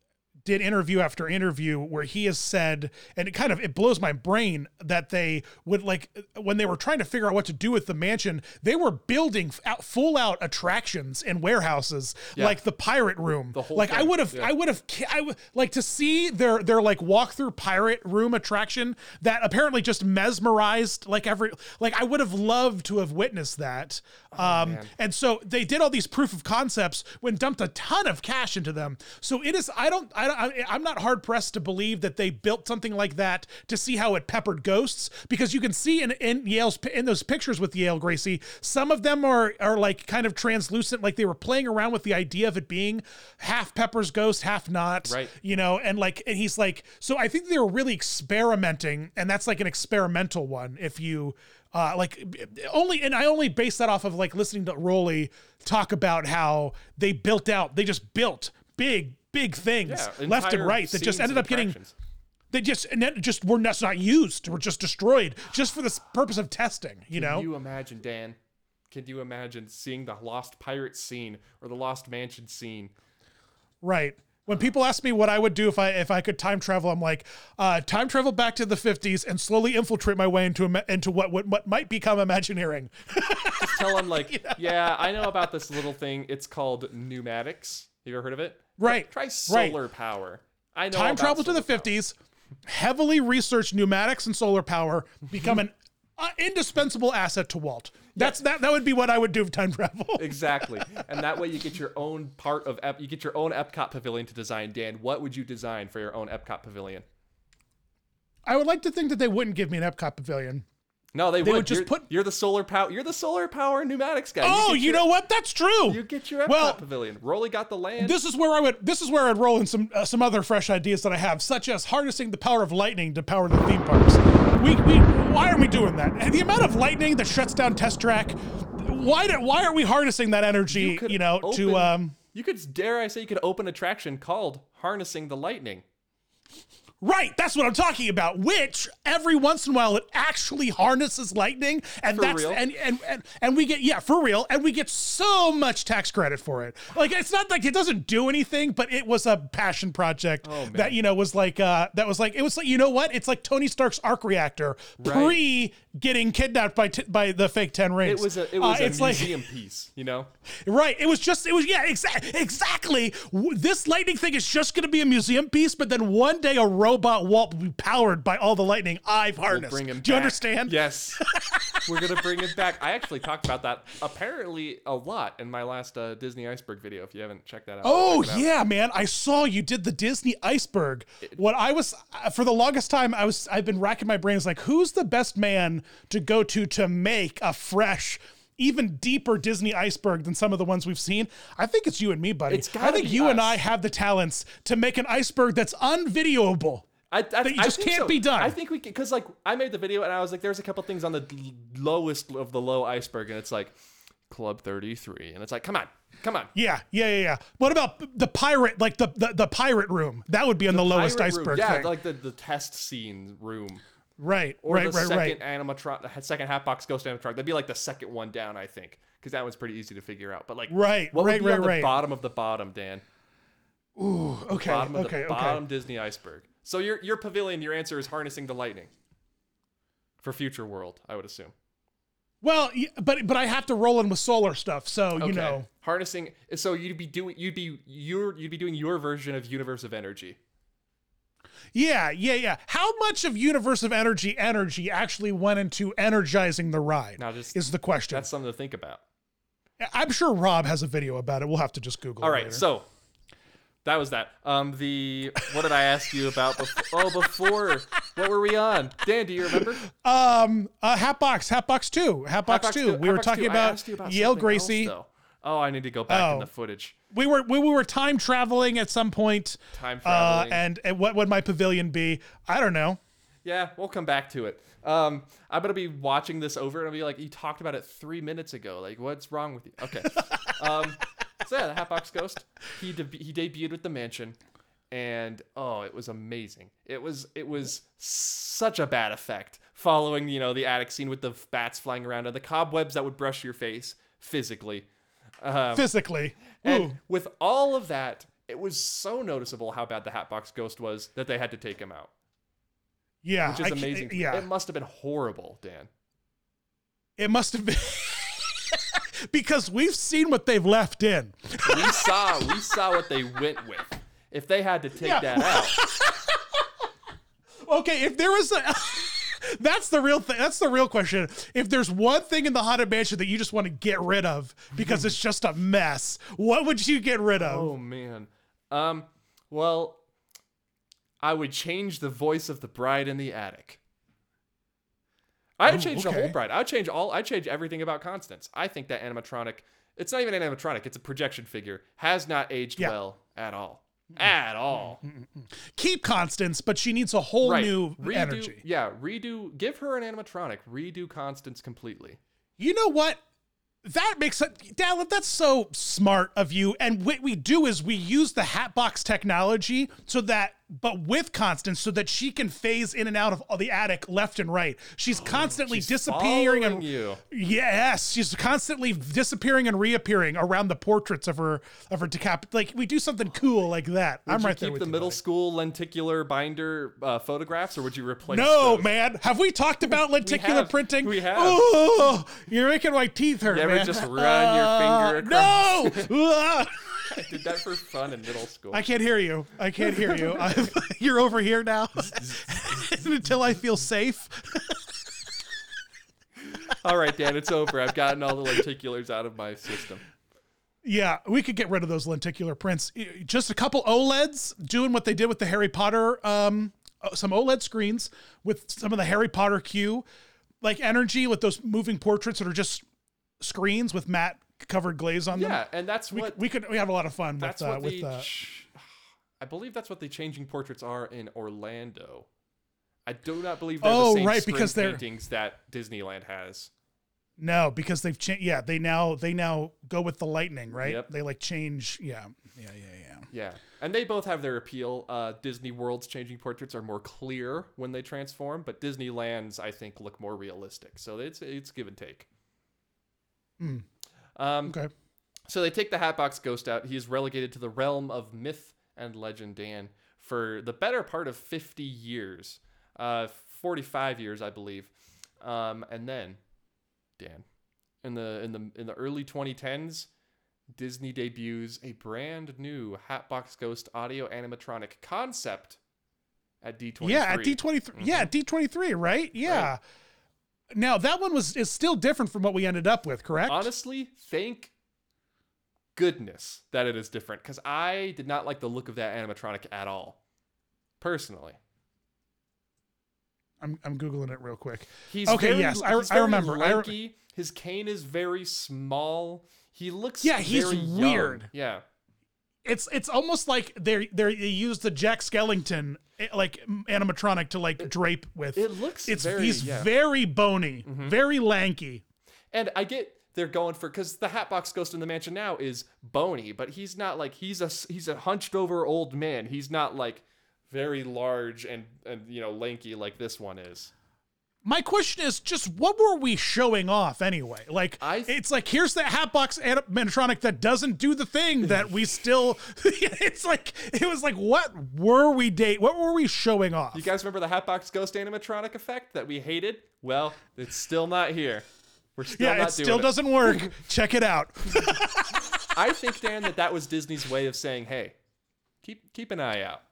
did interview after interview where he has said, and it kind of it blows my brain that they would like when they were trying to figure out what to do with the mansion, they were building out, full out attractions and warehouses like the pirate room. The whole like I would have, yeah. I would have, I would like to see their their like walk through pirate room attraction that apparently just mesmerized like every like I would have loved to have witnessed that. um, Oh, man. and so they did all these proof of concepts when dumped a ton of cash into them. So it is. I don't. I don't. I, I'm not hard pressed to believe that they built something like that to see how it peppered ghosts because you can see in in Yale's in those pictures with Yale Gracie, some of them are are like kind of translucent, like they were playing around with the idea of it being half Pepper's ghost, half not. Right. You know, and like, and he's like, so I think they were really experimenting, and that's like an experimental one. If you uh, like only and I only base that off of like listening to Rolly talk about how they built out, they just built big, big things Yeah, left and right that just ended up getting they just and then just were just not used, were just destroyed just for the purpose of testing. You know, Can you imagine, Dan? Can you imagine seeing the Lost Pirate scene or the Lost Mansion scene? right? When people ask me what I would do if I if I could time travel, I'm like, uh, time travel back to the 50s and slowly infiltrate my way into into what what, what might become Imagineering. Just tell them like, yeah, I know about this little thing. It's called pneumatics. Have you ever heard of it? Right, Try right. solar power. I know. time travel to the power. 50s, heavily research pneumatics and solar power, become an uh, indispensable asset to Walt. That's that. That would be what I would do if time travel. Exactly, and that way you get your own part of Ep- you get your own Epcot pavilion to design. Dan, what would you design for your own Epcot pavilion? I would like to think that they wouldn't give me an Epcot pavilion. No, they, They would. would just you're, put- You're the solar power. You're the solar power pneumatics guy. Oh, get you your- know what? That's true. You get your Epcot Well, pavilion. Rolly got the land. this is where I would this is where I'd roll in some uh, some other fresh ideas that I have, such as harnessing the power of lightning to power the theme parks. We, we why are we doing that? The amount of lightning that shuts down Test Track. Why do, why are we harnessing that energy? You, could know, to um. You could dare I say you could open attraction called harnessing the lightning. Right, that's what I'm talking about. Which every once in a while it actually harnesses lightning, and For that's real? and, and and and we get yeah for real, and we get so much tax credit for it. Like it's not like it doesn't do anything, but it was a passion project Oh, that you know was like uh that was like it was like you know what? It's like Tony Stark's arc reactor pre getting kidnapped by t- by the fake ten rings. It was a it Uh, was a it's like- museum piece, you know. Right. It was just, it was, yeah, exactly exactly. This lightning thing is just going to be a museum piece, but then one day a robot Walt will be powered by all the lightning I've harnessed. Bring him Do you back. understand? Yes, we're gonna bring it back. I actually talked about that apparently a lot in my last uh, Disney Iceberg video. If you haven't checked that out, Oh, out. yeah, man. I saw you did the Disney iceberg. What I was, uh, for the longest time, I was, I've been racking my brains like, who's the best man to go to to make a fresh, even deeper Disney iceberg than some of the ones we've seen. I think it's you and me, buddy. It's I think you and. I have the talents to make an iceberg that's unvideoable. I, I, that you I just think can't so. be done. I think we can, because like I made the video and I was like, there's a couple things on the lowest of the low iceberg, and it's like Club 33, and it's like, come on, come on. Yeah, yeah, yeah, yeah. What about the pirate, like the the, the pirate room? That would be on the, lowest Pirate room. iceberg yeah, thing. like the, the test scene room, right, or right, the right, second right. animatron, the second Hatbox Ghost animatronic. That'd be like the second one down, I think, because that one's pretty easy to figure out. But like, Right, what right, would be on right, the right. bottom of the bottom, Dan? Ooh, okay, Bottom of okay, the okay. bottom Disney iceberg. So your your pavilion, your answer is harnessing the lightning for future world, I would assume. Well, but but I have to roll in with solar stuff, so you Okay. know. harnessing. So you'd be doing you'd be your you'd be doing your version of Universe of Energy. Yeah, yeah, yeah. How much of Universe of Energy energy actually went into energizing the ride? Now just is the question. that's something to think about. I'm sure Rob has a video about it. We'll have to just Google. All right, later. so that was that. Um, the what did I ask you about? Before, oh, before what were we on? Dan, do you remember? um, uh, Hatbox, Hatbox two, Hatbox, Hatbox two. We were talking two. About, about Yale else, Gracie. though. Oh, I need to go back in Oh. the footage. we were we, we were time traveling at some point. Time Uh, traveling. and, and what would my pavilion be? I don't know. Yeah, we'll come back to it. Um, I'm gonna be watching this over and I'll be like, you talked about it three minutes ago. Like, what's wrong with you? Okay. um, so yeah, the Hatbox Ghost. He deb- he debuted with the mansion, and oh, it was amazing. It was it was such a bad effect following you know the attic scene with the bats flying around and the cobwebs that would brush your face physically. Um, Physically, Ooh. and with all of that it was so noticeable how bad the Hatbox Ghost was that they had to take him out, Yeah, which is I amazing. Yeah, It must have been horrible, Dan. it must have been because we've seen what they've left in. We saw we saw what they went with. If they had to take Yeah. that out, Okay, if there was a That's the real thing. That's the real question. If there's one thing in the haunted mansion that you just want to get rid of because it's just a mess, what would you get rid of? oh man. Um well, I would change the voice of the bride in the attic. I'd Oh, change the whole bride. I'd change all I'd change everything about Constance. I think that animatronic it's not even an animatronic, it's a projection figure, has not aged Yeah. well at all. At all. Keep Constance, but she needs a whole Right. new redo, energy. Yeah, redo give her an animatronic. Redo Constance completely. You know what? That makes it, Dallin, that's so smart of you. And what we do is we use the Hatbox technology so that, but with Constance, so that she can phase in and out of the attic left and right. She's constantly She's disappearing and you. yes, she's constantly disappearing and reappearing around the portraits of her of her decap. Like we do something cool like that. Would I'm right there keep the you, middle buddy. school lenticular binder uh, photographs, or would you replace? No, those? man. Have we talked about lenticular have. printing? We have. Oh, you're making my teeth hurt, You ever man. just run your finger Across? No! I did that for fun in middle school. I can't hear you. I can't hear you. I'm, you're over here now. Until I feel safe. all right, Dan, it's over. I've gotten all the lenticulars out of my system. Yeah, we could get rid of those lenticular prints. Just a couple OLEDs doing what they did with the Harry Potter, um, uh, some OLED screens with some of the Harry Potter queue, like energy with those moving portraits that are just screens with matte covered glaze on them. Yeah, and that's we, what we could we have a lot of fun that's with uh, what with the. uh, ch- I believe that's what the changing portraits are in Orlando. I do not believe they're Oh, the same right, because they're- paintings that Disneyland has. no because they've changed. Yeah, they now they now go with the lightning, right? Yep. They like change. Yeah, yeah, yeah, yeah. Yeah, and they both have their appeal. Uh, Disney World's changing portraits are more clear when they transform, but Disneyland's I think look more realistic. So it's it's give and take. Um, Okay. So they take the Hatbox Ghost out. He is relegated to the realm of myth and legend, Dan, for the better part of 50 years, uh, 45 years, I believe. Um, and then, Dan, in the in the in the early 2010s, Disney debuts a brand new Hatbox Ghost audio animatronic concept at D23. Yeah, at D twenty three. Yeah, D twenty three. Right. Now that one was is still different from what we ended up with, correct? Honestly, thank goodness that it is different because I did not like the look of that animatronic at all. Personally, I'm I'm googling it real quick. he's Okay, very- yes, I- I remember. I re- His cane is very small. He looks Yeah, he's young. weird. Yeah, It's it's almost like they they they used the Jack Skellington eh, like animatronic to like drape with. it looks it's very he's yeah. Mm-hmm. very bony, very lanky. And I get they're going for because the Hatbox Ghost in the Mansion now is bony, but he's not like he's a he's a hunched over old man. He's not like very large and and you know lanky like this one is. My question is just what were we showing off anyway? Like I- it's like here's the Hatbox animatronic that doesn't do the thing that we still. it's like it was like what were we date? What were we showing off? You guys remember the Hatbox Ghost animatronic effect that we hated? Well, it's still not here. We're still yeah, not it still it. doesn't work. Check it out. I think Dan that that was Disney's way of saying, "Hey, keep keep an eye out."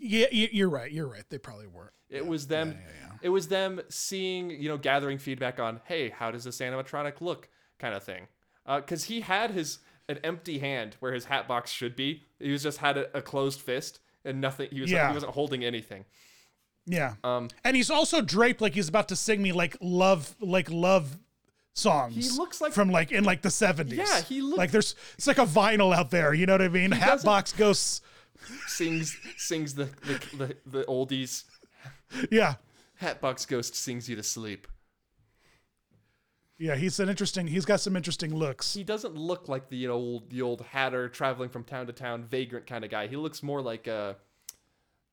Yeah, you're right. You're right. They probably were. It was them. It was them seeing, you know, gathering feedback on, hey, how does this animatronic look, kind of thing. Because he had his an empty hand where his hat box should be. He was just had a, a closed fist and nothing. He was Yeah. he wasn't holding anything. Yeah. Um, and he's also draped like he's about to sing me like love like love songs. He looks like- from like in like the 70s. Yeah, he looks like there's it's like a vinyl out there, you know what I mean? Hat box ghosts. Sings sings the the, the the oldies. Yeah. Hatbox Ghost sings you to sleep. Yeah, he's an interesting he's got some interesting looks. He doesn't look like the old the old hatter traveling from town to town vagrant kind of guy. He looks more like a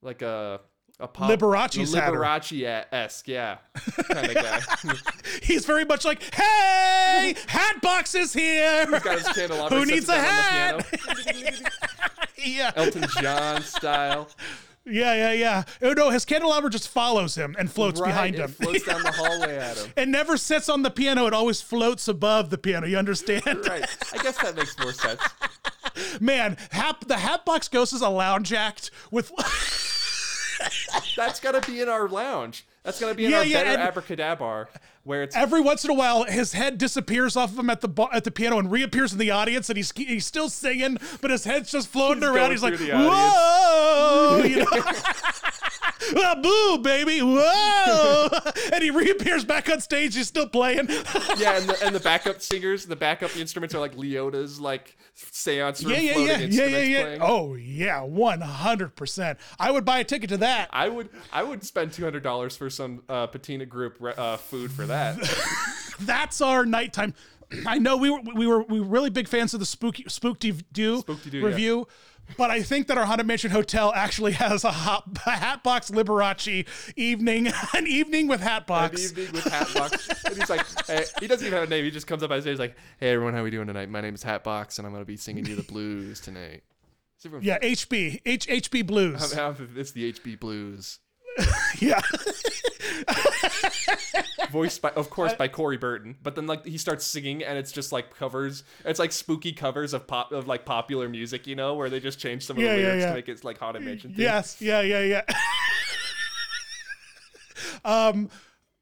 like a a pop, Liberace's Liberace esque, yeah, kind of guy. He's very much like, "Hey, Hatbox is here. Got his candelabra. Who needs a down on the hat?" yeah, Elton John style. yeah, yeah, yeah. Oh no, his candelabra just follows him and floats Right, behind it him. floats down the hallway at him. It never sits on the piano. It always floats above the piano. You understand? Right. I guess that makes more sense. Man, Hap, the Hatbox Ghost is a lounge act with. That's gotta be in our lounge. That's gotta be in Yeah, our yeah, better and- abracadabra, where it's Every once in a while, his head disappears off of him at the bo- at the piano and reappears in the audience, and he's he's still singing, but his head's just floating He's around. He's like, through the audience. "Whoa!" You know? Ah, boo, baby, whoa! and he reappears back on stage. He's still playing. yeah, and the, and the backup singers, the backup instruments are like Leota's like seance room yeah, yeah, yeah, yeah, instruments yeah, yeah. playing. Oh yeah, one hundred percent. I would buy a ticket to that. I would I would spend two hundred dollars for some uh, patina group re- uh, food for that. That's our nighttime. I know we were we were we were really big fans of the spooky spookty do Spook-de-doo, yeah. But I think that our Haunted Mansion Hotel actually has a, hot, a Hatbox Liberace evening, an evening with An Hatbox. evening with Hatbox, and he's like, hey, he doesn't even have a name. He just comes up stage he's like, "Hey everyone, how are we doing tonight? My name is Hatbox, and I'm gonna be singing you the blues tonight." Yeah, HB, H HB Blues. How- how- It's the HB Blues, yeah, voiced by, of course, by Corey Burton. But then like he starts singing, and it's just like covers. It's like spooky covers of pop of like popular music, you know, where they just change some of Yeah, the yeah, lyrics yeah. to make it like haunted mansion. Theme. yes, yeah, yeah, yeah. um,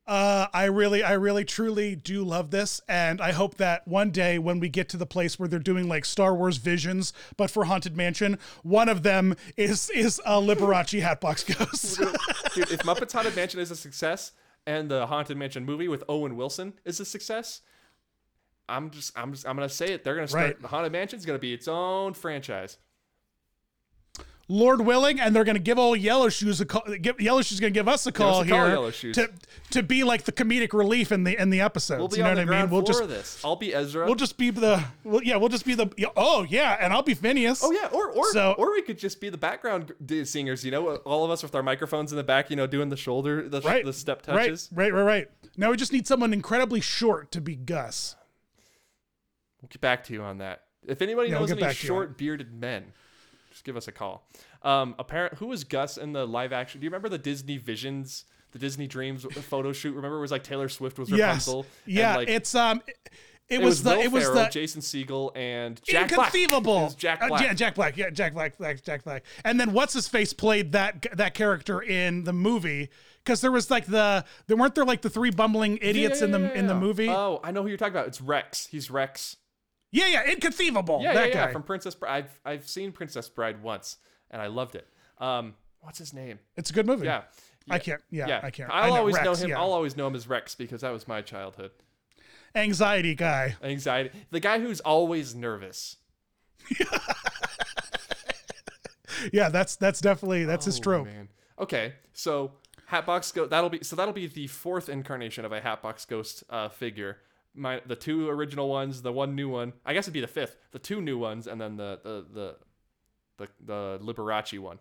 uh, I really, I really, truly do love this, and I hope that one day when we get to the place where they're doing like Star Wars Visions, but for Haunted Mansion, one of them is is a Liberace Hatbox Ghost. Dude, if Muppets Haunted Mansion is a success and the Haunted Mansion movie with Owen Wilson is a success, I'm just I'm just I'm gonna say it. They're gonna start Right. Haunted Mansion's gonna be its own franchise. Lord willing, and they're gonna give old Yellow Shoes a call. Give, Yellow Shoes gonna give us a call us a call, here Shoes. to to be like the comedic relief in the in the episodes. We'll you know what I mean? We'll just this. I'll be Ezra. we'll just be the well, yeah, we'll just be the oh yeah, and I'll be Phineas. Oh yeah, or or So- or we could just be the background singers. You know, all of us with our microphones in the back. You know, doing the shoulder, the, right, the step touches. Right, right, right. right. Now we just need someone incredibly short to be Gus. We'll get back to you on that. If anybody Yeah, we'll knows any to you on short bearded men, just give us a call. Um, apparent who was Gus in the live action? Do you remember the Disney Visions, the Disney Dreams photo shoot? Remember it was like Taylor Swift was Rapunzel. and, yeah. like, it's um, it, it was, was, the Will it was Ferrell, the Jason Segel, and Jack Black. inconceivable. It was Jack Uh, Black. yeah, Jack Black. Yeah, Jack Black. Black Jack Black. And then what's his face played that that character in the movie because there was like the there weren't there like the three bumbling Yeah, idiots yeah, in the yeah, in the movie. Oh, I know who you're talking about. It's Rex. He's Rex. Yeah, yeah, inconceivable. Yeah, that yeah, yeah. guy. From Princess Bride. I've I've seen Princess Bride once, and I loved it. Um, what's his name? it's a good movie. Yeah. I can't. Yeah, Yeah, I can't. I'll I always Rex, know him. yeah. I'll always know him as Rex because that was my childhood. Anxiety guy. Anxiety. The guy who's always nervous. Yeah, that's that's definitely that's his Oh, trope. man. Okay, so Hatbox Ghost. That'll be so. That'll be the fourth incarnation of a Hatbox Ghost uh, figure. My the two original ones, the one new one. I guess it'd be the fifth. The two new ones, and then the the the the, the Liberace one.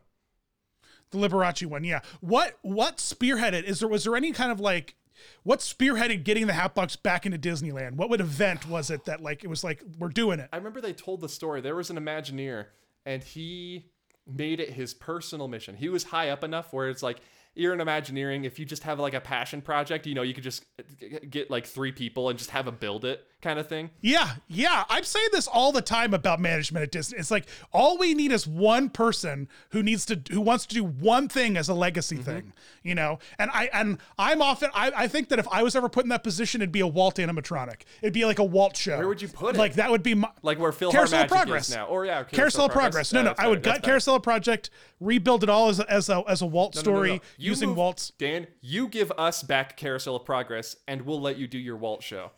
The Liberace one, yeah. What what spearheaded? Is there was there any kind of like what spearheaded getting the Hatbox back into Disneyland? What what event was it that like it was like we're doing it? I remember they told the story. There was an Imagineer, and he made it his personal mission. He was high up enough where it's like you're an Imagineering. If you just have like a passion project, you know, you could just uh, get like three people and just have a build it kind of thing. Yeah, yeah. I'm saying this all the time about management at Disney. It's like all we need is one person who needs to who wants to do one thing as a legacy Mm-hmm. thing, you know. And I and I'm often I, I think that if I was ever put in that position, it'd be a Walt animatronic. It'd be like a Walt show. Where would you put it? Like that would be my Like where Phil Carousel of Progress now. Or yeah, Carousel of Progress. No, Yeah, no. I would gut. Carousel of Project, rebuild it all as a, as a, as a Walt No, no, story no, no. Using move- Walt's. Dan, you give us back Carousel of Progress, and we'll let you do your Walt show.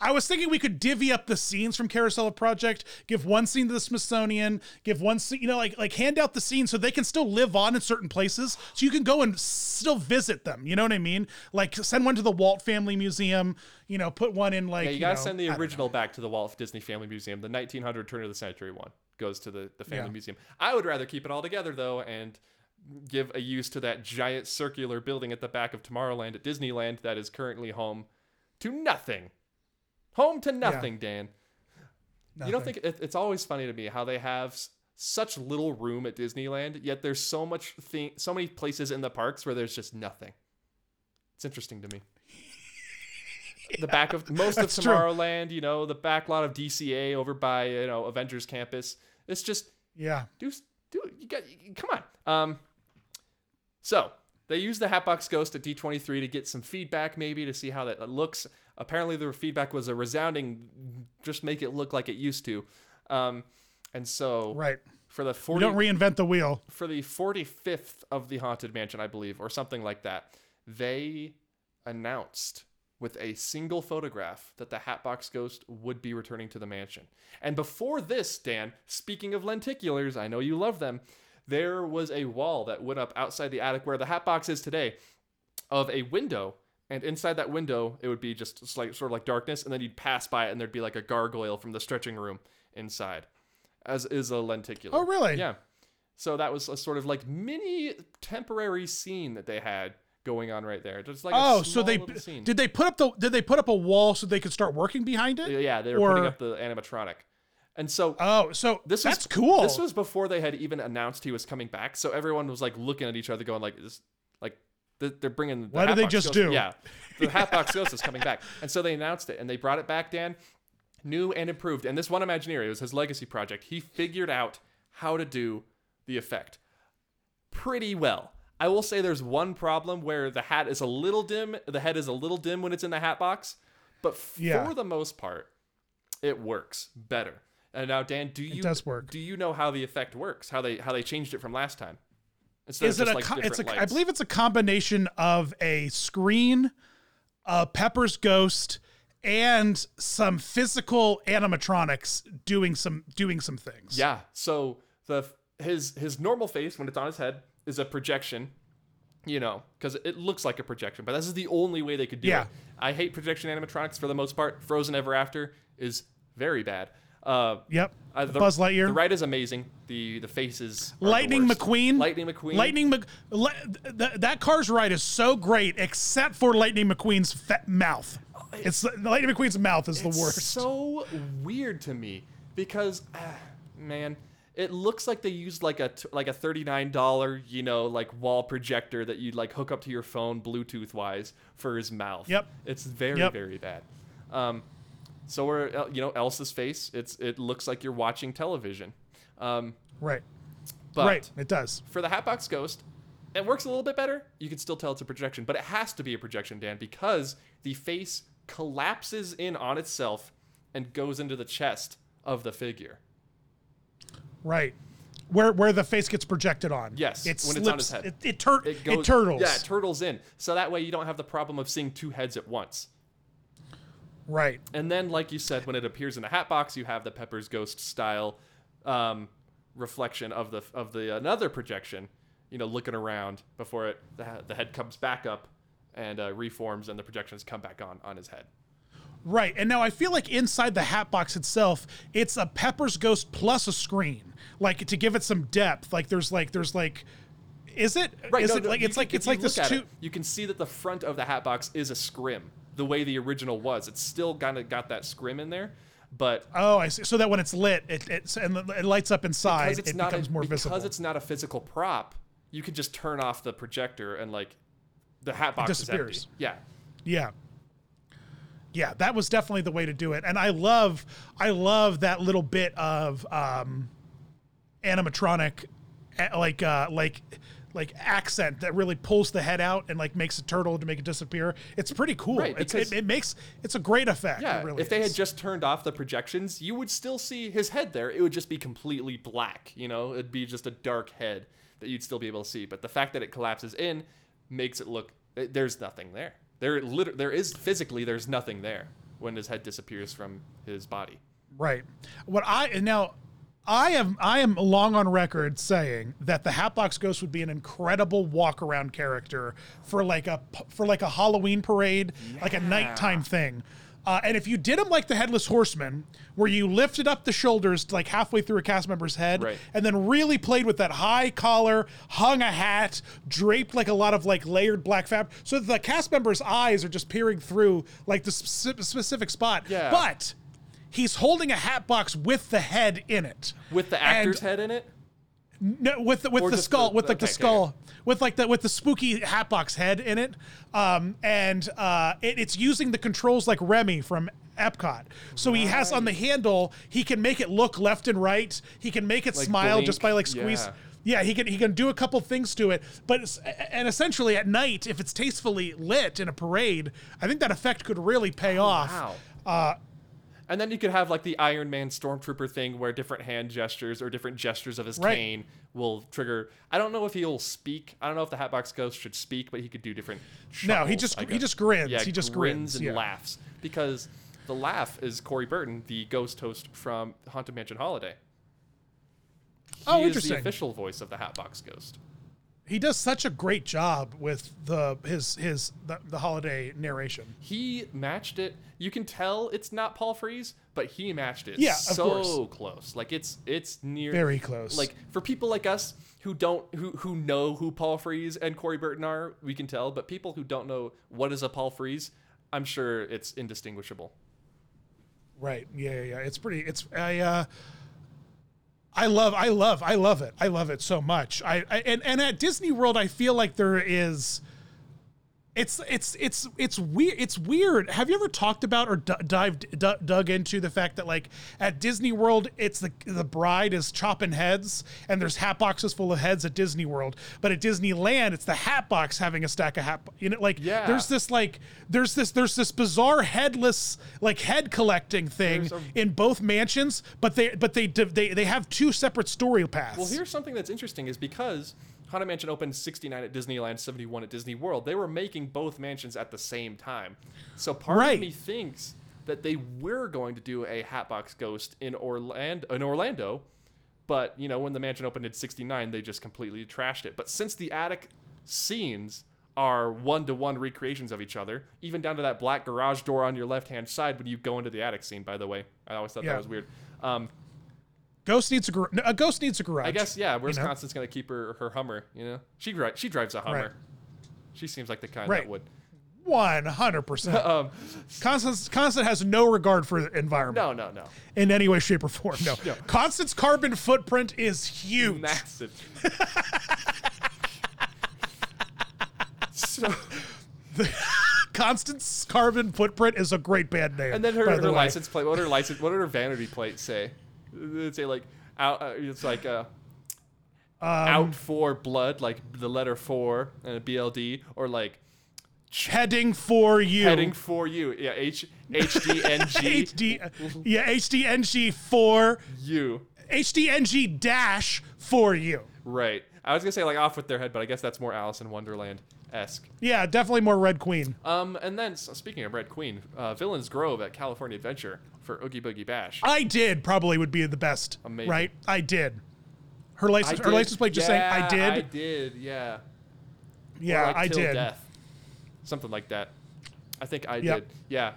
I was thinking we could divvy up the scenes from Carousel of Project, give one scene to the Smithsonian, give one scene, you know, like like hand out the scenes so they can still live on in certain places, so you can go and still visit them. You know what I mean? Like send one to the Walt Family Museum. You know, put one in like. Yeah, you gotta know, send the original back to the Walt Disney Family Museum. The 1900 turn of the century one goes to the, the Family Yeah. Museum. I would rather keep it all together though and give a use to that giant circular building at the back of Tomorrowland at Disneyland that is currently home to nothing. Home to nothing, Dan. You don't think it, it's always funny to me how they have such little room at Disneyland, yet there's so much thing, so many places in the parks where there's just nothing. It's interesting to me. the back of most of That's true. Tomorrowland, you know, the back lot of DCA over by you know Avengers Campus. It's just Yeah. do do you got you- come on. Um, so they use the Hatbox Ghost at D23 to get some feedback, maybe to see how that looks. Apparently, the feedback was a resounding, just make it look like it used to. Um, and so Right. for the We don't reinvent the wheel. for the 45th of the haunted mansion i believe or something like that they announced with a single photograph that the hatbox ghost would be returning to the mansion and before this dan speaking of lenticulars i know you love them there was a wall that went up outside the attic where the hatbox is today of a window and inside that window it would be just like sort of like darkness and then you'd pass by it and there'd be like a gargoyle from the stretching room inside as is a lenticular Oh, really? yeah. So that was a sort of like mini temporary scene that they had going on right there. Just like Oh, a so they scene. did they put up the did they put up a wall so they could start working behind it? yeah, they were putting up the animatronic. And so Oh, so this that's was cool. This was before they had even announced he was coming back. So everyone was like looking at each other going like this like th- they're bringing the What did they just Ghost- do? Yeah. The Hatbox Ghost is coming back. And so they announced it and they brought it back Dan new and improved. And this one Imagineer, it was his legacy project. He figured out how to do the effect pretty well. I will say there's one problem where the hat is a little dim, the head is a little dim when it's in the hat box, but Yeah. for the most part, it works better. And now, Dan, do you. Do you know how the effect works? How they how they changed it from last time? Instead is it a like co- it's a I believe it's a combination of a screen, a Pepper's ghost, and some physical animatronics doing some doing some things. Yeah. So the his his normal face when it's on his head is a projection, you know, because it looks like a projection. But this is the only way they could do Yeah. it. I hate projection animatronics for the most part. Frozen Ever After is very bad. Uh, Yep. uh, the, Buzz Lightyear. The ride is amazing. The the faces. are the Lightning. McQueen. Lightning McQueen. Lightning Mc. Li- th- that Cars ride is so great, except for Lightning McQueen's fa- mouth. It's Lightning McQueen's mouth is the worst. so weird to me because, ah, man, it looks like they used like a t- like a thirty nine dollar you know like wall projector that you'd like hook up to your phone Bluetooth wise for his mouth. Yep. It's very Yep. very bad. Um, so we're you know Elsa's face. It's it looks like you're watching television. Um, right. but right. It does. for the Hatbox Ghost, it works a little bit better. You can still tell it's a projection, but it has to be a projection, Dan, because the face collapses in on itself and goes into the chest of the figure. Right. Where where the face gets projected on. Yes, It when slips. it's on his head. It it, tur- It it, turtles. Yeah, it turtles in. So that way you don't have the problem of seeing two heads at once. Right. And then, like you said, when it appears in the Hatbox, you have the Pepper's Ghost style um, reflection of the of the another projection. You know, looking around before it the, the head comes back up and uh, reforms, and the projections come back on on his head. Right. And now I feel like inside the hat box itself, it's a Pepper's Ghost plus a screen, like to give it some depth. Like there's like there's like, is it? Right. Is no, it no, like it's can- like it's like this two? it, you can see that the front of the hat box is a scrim, the way the original was. It's still kind of got that scrim in there, but Oh, I see. So that when it's lit, it it's and it lights up inside, it's it not becomes a, more because visible. Because it's not a physical prop, you can just turn off the projector and like the hat box is empty. disappears. Yeah. Yeah. Yeah, that was definitely the way to do it. And I love I love that little bit of um animatronic eh, like uh like like accent that really pulls the head out and like makes a turtle to make it disappear. It's pretty cool. Right, it's, it, it makes it's a great effect. Yeah, really if they had just turned off the projections, you would still see his head there. It would just be completely black, you know? It'd be just a dark head that you'd still be able to see. But the fact that it collapses in makes it look eh, there's nothing there. There liter- there is physically there's nothing there when his head disappears from his body. Right. What I and now I am I am long on record saying that the Hatbox Ghost would be an incredible walk around character for like a for like a Halloween parade, like a nighttime thing. Uh, and if you did them like the headless horseman, where you lifted up the shoulders to like halfway through a cast member's head, Right. and then really played with that high collar, hung a hat, draped like a lot of like layered black fabric, so that the cast member's eyes are just peering through like the speci- specific spot. Yeah. But he's holding a hat box with the head in it. With the And- actor's head in it? no, with the, with Or the skull, the- with like the okay, okay, skull, with like the with the spooky hatbox head in it, um, and uh, it, it's using the controls like Remy from Epcot. So he has on the handle, he can make it look left and right. He can make it Like smile blink, just by like squeeze. yeah. Yeah, he can he can do a couple things to it, but and essentially at night, if it's tastefully lit in a parade, I think that effect could really pay off. Wow. Uh, And then you could have like the Iron Man Stormtrooper thing where different hand gestures or different gestures of his Right. cane will trigger. I don't know if he'll speak. I don't know if the Hatbox Ghost should speak, but he could do different. No, he just- he just grins. Yeah, He just grins grins, and yeah. laughs because the laugh is Corey Burton, the ghost host from Haunted Mansion Holiday. Oh, he Oh, is interesting. the official voice of the Hatbox Ghost. He does such a great job with the his his the, the holiday narration. He matched it. You can tell it's not Paul Frees, but he matched it Yeah, of so close. Like it's it's near Very close. Like for people like us who don't who who know who Paul Frees and Corey Burton are, we can tell. But people who don't know what is a Paul Frees, I'm sure it's indistinguishable. Right. Yeah, yeah, yeah. It's pretty it's I uh I love I love I love it. I love it so much. I, I and and at Disney World I feel like there is it's it's it's it's weird. It's weird. Have you ever talked about or d- dived d- dug into the fact that like at Disney World, it's the the bride is chopping heads, and there's hat boxes full of heads at Disney World, but at Disneyland, it's the hat box having a stack of hat. You know, like Yeah. there's this like there's this there's this bizarre headless like head collecting thing a- in both mansions, but they but they they they have two separate story paths. Well, here's something that's interesting is because Haunted Mansion opened 69 at Disneyland, 71 at Disney World. They were making both mansions at the same time. So part Right. of me thinks that they were going to do a Hatbox Ghost in Orlando, in Orlando, but you know when the mansion opened in 69, they just completely trashed it. But since the attic scenes are one-to-one recreations of each other, even down to that black garage door on your left-hand side when you go into the attic scene. By the way, I always thought Yeah. that was weird. Um, Ghost needs a gar- a ghost needs a garage. I guess yeah. Where's know? Constance gonna keep her her Hummer? You know, she dri- she drives a Hummer. Right. She seems like the kind Right. that would. One hundred percent. Um, Constance Constance has no regard for the environment. no, no, no, in any way, shape, or form. No. No. Constance carbon footprint is huge. massive. so, Constance carbon footprint is a great band name. and then her, her license plate. What did her license? What did her vanity plate say? It say like out. Uh, it's like uh, Um, out for blood, like the letter four and a BLD, or like heading for you. heading for you. Yeah, H H D N G HD, yeah, HDNG for you. HDNG dash for you. Right. I was gonna say like off with their head, but I guess that's more Alice in Wonderland esque. Yeah, definitely more Red Queen. Um, and then so speaking of Red Queen, uh, Villains Grove at California Adventure for Oogie Boogie Bash. I did probably would be the best. Amazing. Right? I did. Her license, I her did- license plate just saying I did. I did. Yeah. Yeah, like, I did. Death. Something like that. I think I Yep. did. Yeah.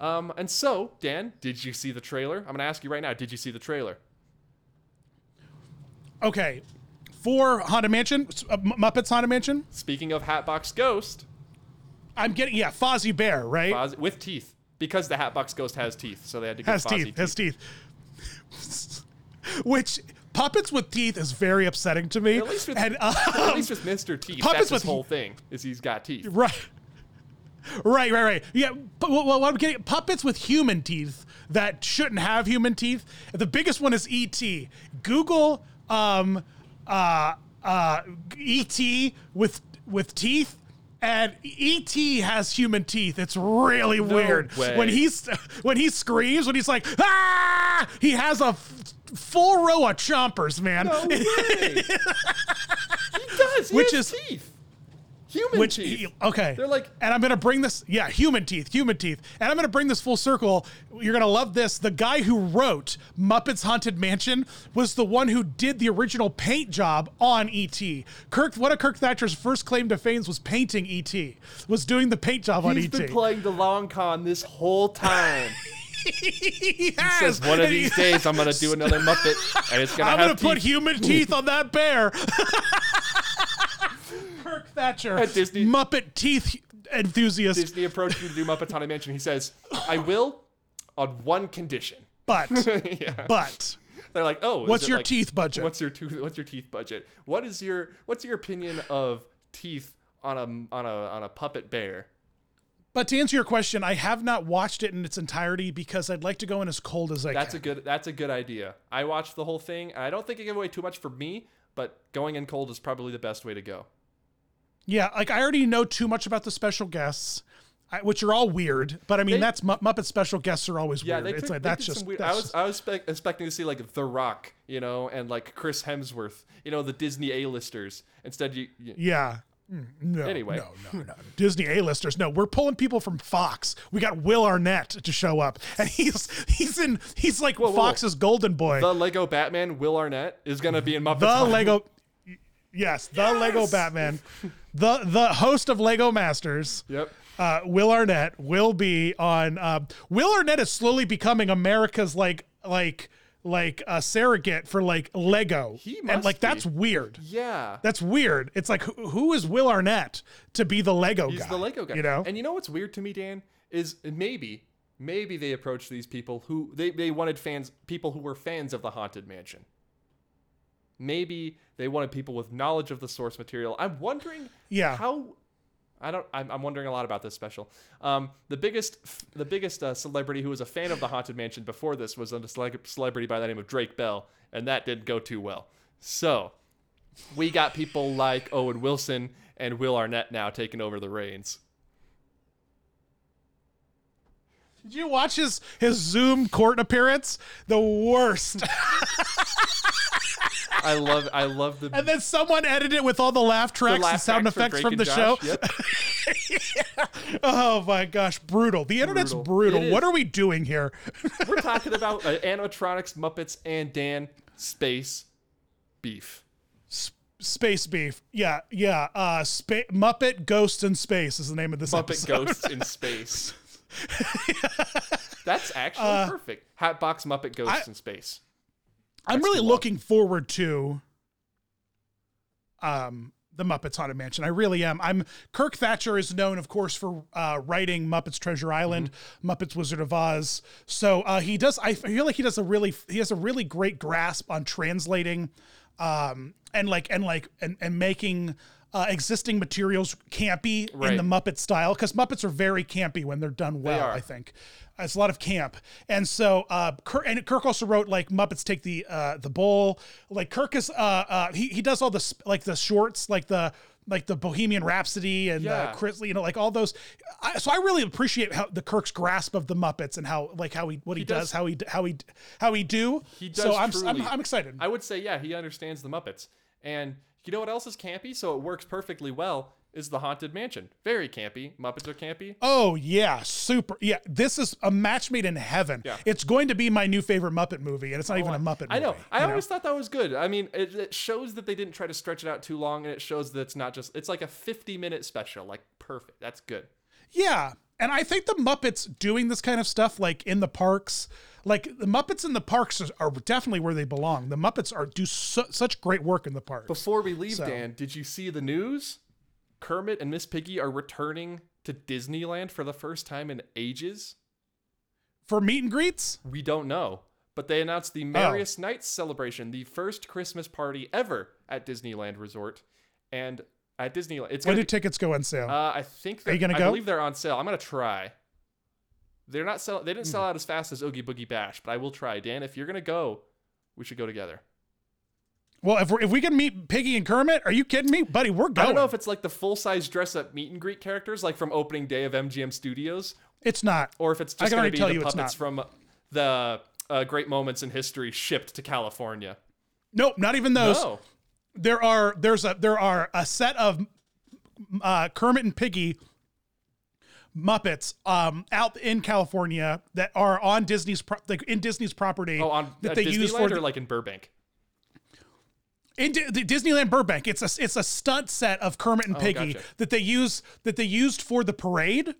Um, and so Dan, did you see the trailer? I'm gonna ask you right now. Did you see the trailer? Okay. For Haunted Mansion, uh, Muppets Haunted Mansion, Speaking of Hatbox Ghost, I'm getting yeah, Fozzie Bear, right? Foz- with teeth, because the Hatbox Ghost has teeth, so they had to get has Fozzie teeth, has teeth. Which puppets with teeth is very upsetting to me. At least with, and uh, at least with Mr. Teeth, puppets that's his with- whole thing. Is he's got teeth. right, right, right, right. Yeah, but what, what I'm getting puppets with human teeth that shouldn't have human teeth. The biggest one is ET. Google um uh uh ET with with teeth. And ET has human teeth. It's really weird. way. When he's when he screams, when he's like ah, he has a f- full row of chompers, man. No way. he does. He Which has is- teeth. Human which teeth. okay They're like- and i'm gonna bring this yeah human teeth human teeth and i'm gonna bring this full circle you're gonna love this the guy who wrote muppets haunted mansion was the one who did the original paint job on et kirk one of kirk thatcher's first claim to fame was painting et was doing the paint job on E.T. He's been playing the long con this whole time. he Says one of these days I'm gonna do another Muppet, and it's gonna I'm gonna put human teeth on that bear. Kirk Thatcher, At Disney- Muppet teeth enthusiast, Disney approached me to do Muppets Haunted Mansion. He says, "I will, on one condition." but yeah. but They're like, "Oh, is What's it your like- teeth budget? What's your tooth? What's your teeth budget? What is your What's your opinion of teeth on a on a on a puppet bear?" but to answer your question, I have not watched it in its entirety because I'd like to go in as cold as I That's a can. good. That's a good idea. I watched the whole thing, and I don't think it gave away too much for me. But going in cold is probably the best way to go. Yeah, like I already know too much about the special guests. I, which are all weird, but I mean They- that's Mu- Muppet special guests are always Yeah, weird. they, it's like they that's just weird. that's I was I was spe- expecting to see like The Rock, you know, and like Chris Hemsworth, you know, the Disney A-listers. Instead, you, you Yeah. Mm, No. Anyway. No, no, no. Disney A-listers. No, we're pulling people from Fox. We got Will Arnett to show up, and he's he's in he's like whoa, whoa. Fox's golden boy. the Lego Batman, Will Arnett is gonna be in Muppets. The Lego. Yes, the Lego Batman, the the host of Lego Masters. Yep. Uh, Will Arnett will be on. Uh, Will Arnett is slowly becoming America's like like like a surrogate for like Lego, He must and must like that's weird. Yeah. That's weird. It's like who, who is Will Arnett to be the Lego He's guy? He's the Lego guy. You know? And you know what's weird to me, Dan, is maybe maybe they approached these people who they, they wanted fans people who were fans of the Haunted Mansion. Maybe they wanted people with knowledge of the source material. I'm wondering Yeah. how I don't I'm, I'm wondering a lot about this special. Um, the biggest the biggest uh, celebrity who was a fan of the Haunted Mansion before this was a celebrity by the name of Drake Bell, and that didn't go too well. So, we got people like Owen Wilson and Will Arnett now taking over the reins. Did you watch his his Zoom court appearance? The worst. I love I love the, and then someone edited it with all the laugh tracks and sound tracks effects from the show. Josh. Yep. Oh my gosh, brutal. The internet's Brutal. brutal. What are we doing here? We're talking about uh, animatronics, Muppets, and Dan space beef. S- Space beef. Yeah, yeah. Uh, spa- Muppet Ghost in Space is the name of this Muppet episode. Ghosts in space. That's actually Uh, perfect. Hatbox Muppet Ghosts in space. I'm really looking forward to um the Muppets Haunted Mansion. I really am. I'm Kirk Thatcher is known, of course, for uh, writing Muppets Treasure Island, Mm-hmm. Muppets Wizard of Oz. So uh, he does. I feel like he does a really he has a really great grasp on translating, um, and like and like and and making. Uh, existing materials campy in the Muppet style because Muppets are very campy when they're done well. I think it's a lot of camp, and so uh, Kirk and Kirk also wrote like Muppets take the uh, the bowl. Like Kirk is uh, uh, he he does all the sp- like the shorts like the like the Bohemian Rhapsody and Yeah. Chris, you know, like all those. I, so I really appreciate how the Kirk's grasp of the Muppets and how like how he what he, does, does- how he how he how he do. He does So I'm, I'm I'm excited. I would say, yeah, he understands the Muppets. And you know what else is campy? So it works perfectly well. Is the Haunted Mansion very campy? Muppets are campy. Oh yeah, super. Yeah, this is a match made in heaven. Yeah. It's going to be my new favorite Muppet movie, and it's not oh, even a Muppet. Movie, I know. I always thought that was good. I mean, it, it shows that they didn't try to stretch it out too long, and it shows that it's not just. It's like a 50 minute special. Like perfect. That's good. Yeah. And I think the Muppets doing this kind of stuff, like in the parks, like the Muppets in the parks are, definitely where they belong. The Muppets are do su- such great work in the parks. Before we leave, So- Dan, did you see the news? Kermit and Miss Piggy are returning to Disneyland for the first time in ages. For meet and greets, We don't know. But they announced the Merriest Nights celebration, the first Christmas party ever at Disneyland Resort. And at Disneyland, it's when do to tickets go on sale? uh, I think Are you gonna I go? believe they're on sale. I'm gonna try. They're not sell. They didn't sell out as fast as Oogie Boogie Bash, but I will try. Dan, if you're gonna go, we should go together. well, if we if we can meet Piggy and Kermit, are you kidding me, buddy? We're going. I don't know if it's like the full size dress up meet and greet characters, like from opening day of MGM Studios, it's not. or if it's I just going to be tell the you it's puppets not. from the uh, Great Moments in History shipped to California. Nope, not even those. No. There are there's a there are a set of uh, Kermit and Piggy Muppets um, out in California that are on Disney's pro- like in Disney's property Oh, on that they Disneyland use for or the- like in Burbank. in D- the Disneyland Burbank. It's a it's a stunt set of Kermit and Piggy Oh, gotcha. that they use that they used for the parade.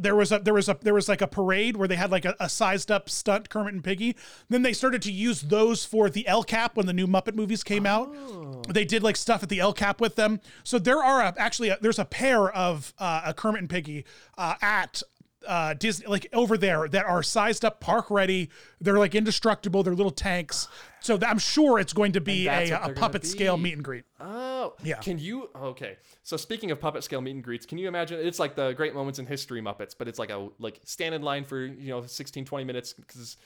There was a there was a there was like a parade where they had like a, a sized up stunt Kermit and Piggy. Then they started to use those for the El Cap when the new Muppet movies came out. Oh. They did like stuff at the El Cap with them. So there are a, actually a, there's a pair of uh, a Kermit and Piggy uh, at uh Disney like over there that are sized up park ready. They're like indestructible. They're little tanks. So I'm sure it's going to be a, a puppet scale meet and greet. Oh, Yeah. Can you? Okay. So speaking of puppet scale meet and greets, can you imagine? It's like the Great Moments in History Muppets, but it's like a like stand in line for you know 16, 20 minutes, because,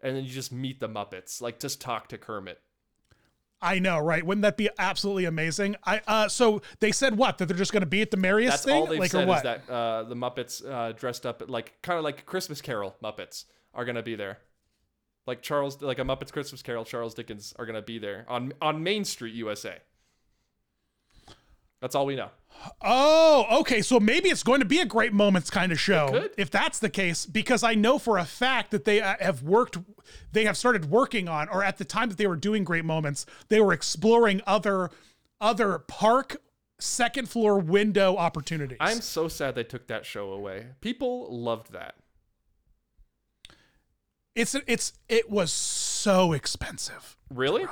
and then you just meet the Muppets, like just talk to Kermit. I know, right? Wouldn't that be absolutely amazing? I uh so they said what that they're just going to be at the merriest That's thing, all like said or what? is that uh, the Muppets uh, dressed up like kind of like Christmas Carol Muppets are gonna be there. Like Charles, like a Muppets Christmas Carol, Charles Dickens are gonna be there on on Main Street, USA. That's all we know. Oh, okay. So maybe it's going to be a great moments kind of show. If that's the case, because I know for a fact that they uh, have worked, they have started working on, or at the time that they were doing great moments, they were exploring other, other park second floor window opportunities. I'm so sad they took that show away. People loved that. It's it's it was so expensive. Really?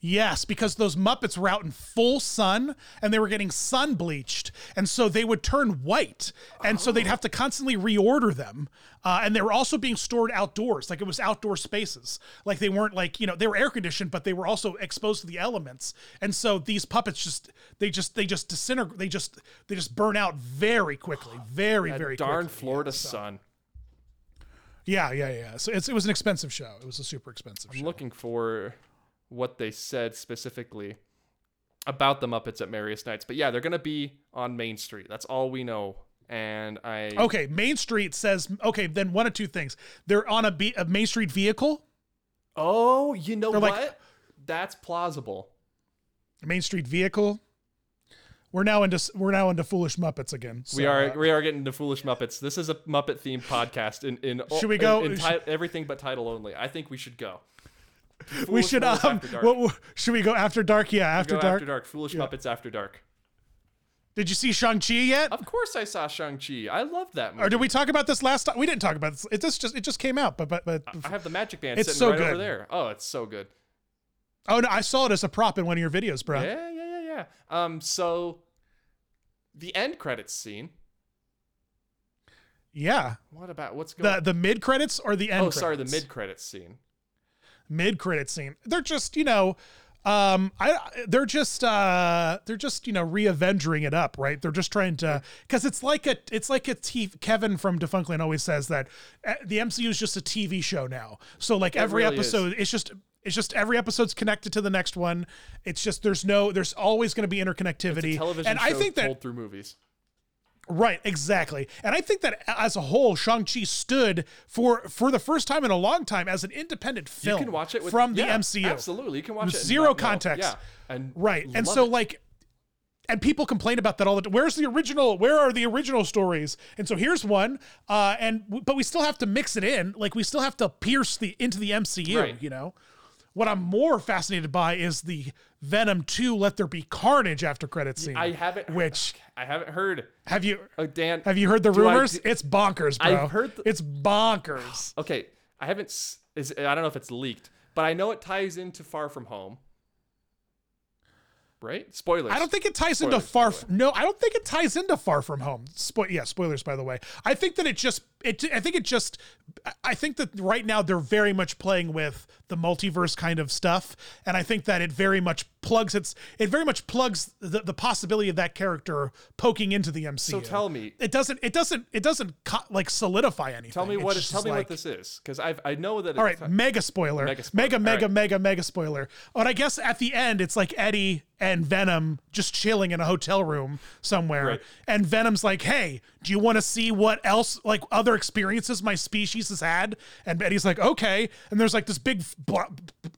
Yes, because those Muppets were out in full sun and they were getting sun bleached. And so they would turn white. And so they'd have to constantly reorder them. Uh, and they were also being stored outdoors. Like it was outdoor spaces. Like they weren't like, you know, they were air conditioned, but they were also exposed to the elements. And so these puppets just, they just, they just disintegrate. They just, they just burn out very quickly. Very, That very darn quickly. Florida sun. Yeah, yeah, yeah. So it's, it was an expensive show. It was a super expensive I'm show. looking for what they said specifically about the Muppets at Merriest Nights. But yeah, they're gonna be on Main Street. That's all we know. And I Okay, Main Street says okay. Then one of two things: they're on a, be- a Main Street vehicle, Oh, you know They're what? like- That's plausible. Main Street vehicle. We're now into we're now into foolish Muppets again. we are uh, we are getting to Foolish Muppets. This is a Muppet themed podcast in in Should we go- in, sh- ti- everything but title only. I think we should go. We should um. What, should we go after dark? Yeah, after dark. after dark. Foolish Muppets after dark. Did you see Shang Chi yet? Of course, I saw Shang Chi. I love that movie. Or did we talk about this last time? We didn't talk about this. It just just it just came out, but but but. I have the Magic Band It's sitting so right over good. there. Oh, it's so good. Oh no, I saw it as a prop in one of your videos, bro. Yeah, yeah, yeah, yeah. Um, so the end credits scene. Yeah. What about what's going? The the mid credits or the end? oh, sorry, the mid credits scene. Mid credit scene. They're just, you know, um, I they're just uh they're just you know re-avenging it up, right? They're just trying to because it's like a it's like a T- Kevin from Defunctland always says that uh, the MCU is just a TV show now. So like every really is. episode, it's just it's just every episode's connected to the next one. It's just there's no there's always going to be interconnectivity, television and I think that through movies. Right, exactly. And I think that as a whole, Shang-Chi stood for for the first time in a long time as an independent film. You can watch it with, from the yeah, MCU. Absolutely, you can watch With it. zero not context. Yeah, and Right. And so it. like and people complain about that all the time. Where's the original? Where are the original stories? And so here's one. Uh, and but we still have to mix it in. Like we still have to pierce the into the MCU. Right. You know. What I'm more fascinated by is the Venom 2 Let There Be Carnage after credit scene. I haven't. heard, Which I haven't heard. have you Oh, Dan, have you heard the I rumors? do- it's bonkers, bro. I've heard the- it's bonkers. okay, I haven't. Is I don't know if it's leaked, but I know it ties into Far From Home. Right? Spoilers. I don't think it ties into Spoilers, by Far. F- no, I don't think it ties into Far From Home. Spo- yeah, spoilers by the way. I think that it just. It. I think it just. I- think that right now they're very much playing with the multiverse kind of stuff, and I think that it very much plugs its. It very much plugs the, the possibility of that character poking into the MCU. So tell me, It doesn't. It doesn't. It doesn't co- like solidify anything. tell me what. Tell me like, what this is, because I I know that. All it's right, mega spoiler. Mega spoiler, Mega, mega, right. mega, mega spoiler. And I guess at the end, it's like Eddie and Venom just chilling in a hotel room somewhere. Right. And Venom's like, hey, do you want to see what else, like other experiences my species has had? And Eddie's like, okay. And there's like this big,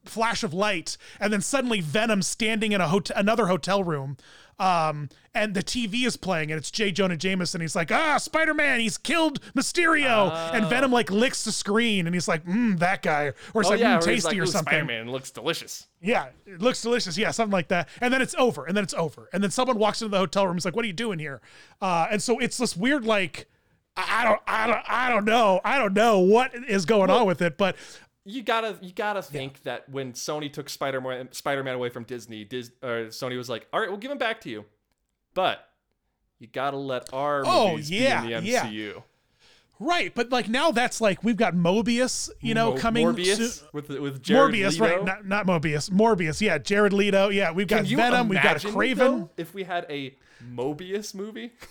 flash of light, and then suddenly Venom standing in a hotel, another hotel room, um, and the TV is playing, and it's J. Jonah Jameson. He's like, "Ah, Spider Man, he's killed Mysterio," and Venom like licks the screen, and he's like, "Mmm, that guy," or it's oh like, yeah, "Mmm, where tasty," like, or something. Spider-Man looks delicious. Yeah, it looks delicious. Yeah, something like that. And then it's over. And then it's over. And then someone walks into the hotel room. He's like, "What are you doing here?" Uh, and so it's this weird, like, I don't, I don't, I don't know, I don't know what is going on with it, but you gotta you gotta think that when Sony took Spider-Man Spider-Man away from Disney, Dis, uh, Sony was like, "All right, we'll give him back to you, but you gotta let our Oh, movies yeah, be in the yeah. MCU." right. But like now that's like we've got Mobius, you know, Mo- coming Morbius soon. with with Jared Morbius, Leto. right? Not, not Mobius. Morbius. Yeah, Jared Leto. Yeah, we've got Venom. We've got Kraven. though, if we had a Mobius movie.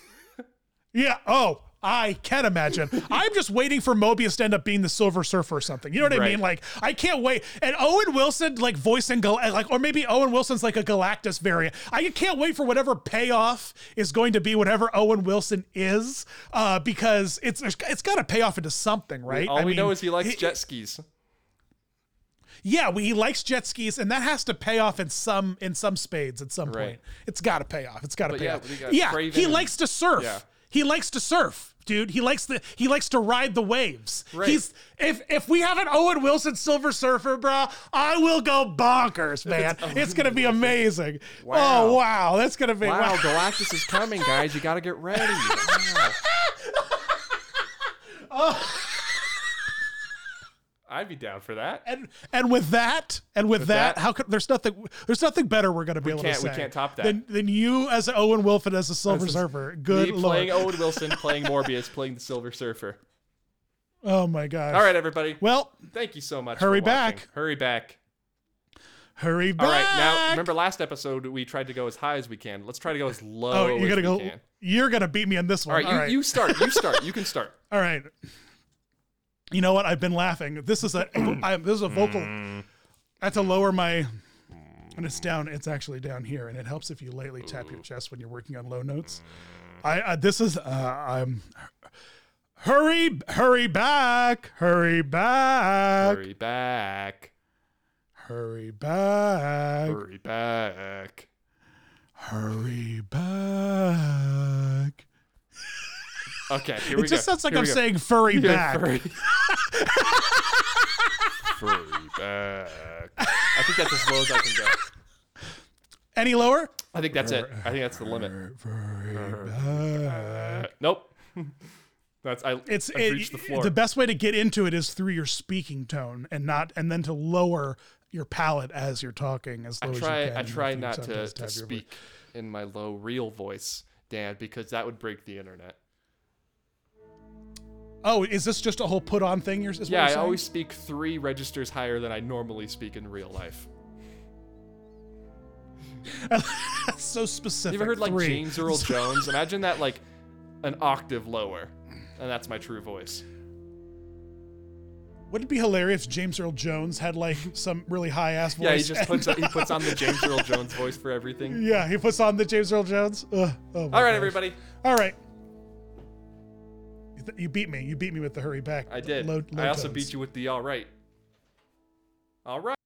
Yeah. Oh, I can imagine. I'm just waiting for Mobius to end up being the Silver Surfer or something. You know what I mean? Like, I can't wait. And Owen Wilson, like voicing Gal- like, or maybe Owen Wilson's like a Galactus variant. I can't wait for whatever payoff is going to be whatever Owen Wilson is, uh, because it's it's got to pay off into something, right? All I we mean, know is he likes jet skis. yeah, we, he likes jet skis, and that has to pay off in some in some spades at some Right. point. It's got to pay off. It's got to pay yeah, off. Yeah, he likes to surf. Yeah. He likes to surf, dude. He likes the he likes to ride the waves. Right. He's if if we have an Owen Wilson Silver Surfer, bro, I will go bonkers, man. It's, gonna be amazing. Wow. Oh wow, that's gonna be Wow, wow. Galactus is coming, guys. You gotta get ready. Wow. Oh. I'd be down for that. And and with that, and with, that, that- how could there's nothing there's nothing better we're gonna be able can't- to we can't top that. Than, than you as Owen Wilson as a Silver This Surfer. Good Me lord. playing Owen Wilson, playing Morbius, playing the Silver Surfer. oh my gosh. All right, everybody. Well, Thank you so much. Hurry for back. Hurry back. hurry back. All right, now remember last episode we tried to go as high as we can. Let's try to go as oh, low Oh, you're as gonna we go. can. You're gonna beat me on this All one. right, you, you start. You start. You can start. All right. You know what? I've been laughing. This is a. I, this is a vocal. I have to lower my. And it's down. It's actually down here, and it helps if you lightly tap your chest when you're working on low notes. I. Uh, this is. Uh, I'm. Hurry! Hurry back! Hurry back! Hurry back. Hurry back! Hurry back. Hurry back! Okay, here we go. It just go. sounds like Here I'm saying furry Yeah, back. Furry. furry back. I think that's as low as I can go. Any lower? I think that's it. I think that's the limit. Furry back. Uh, nope. That's I. it's it, reached the floor. the best way to get into it is through your speaking tone and not and then to lower your palate as you're talking as low I as you can. I try not to, sometimes to speak in my low real voice, Dan, because that would break the internet. Oh, is this just a whole put on thing? You're, is Yeah, I saying? always speak three registers higher than I normally speak in real life. That's so specific. You ever heard like Three. James Earl Jones? Imagine that like an octave lower, and that's my true voice. Wouldn't it be hilarious if James Earl Jones had like some really high ass voice? Yeah, he just puts he puts on the James Earl Jones voice for everything. yeah, he puts on the James Earl Jones. Ugh, oh All right, gosh. everybody. All right. You th- You beat me. You beat me with the hurry back. I did. Low, low I also tones. beat you with the all right. All right.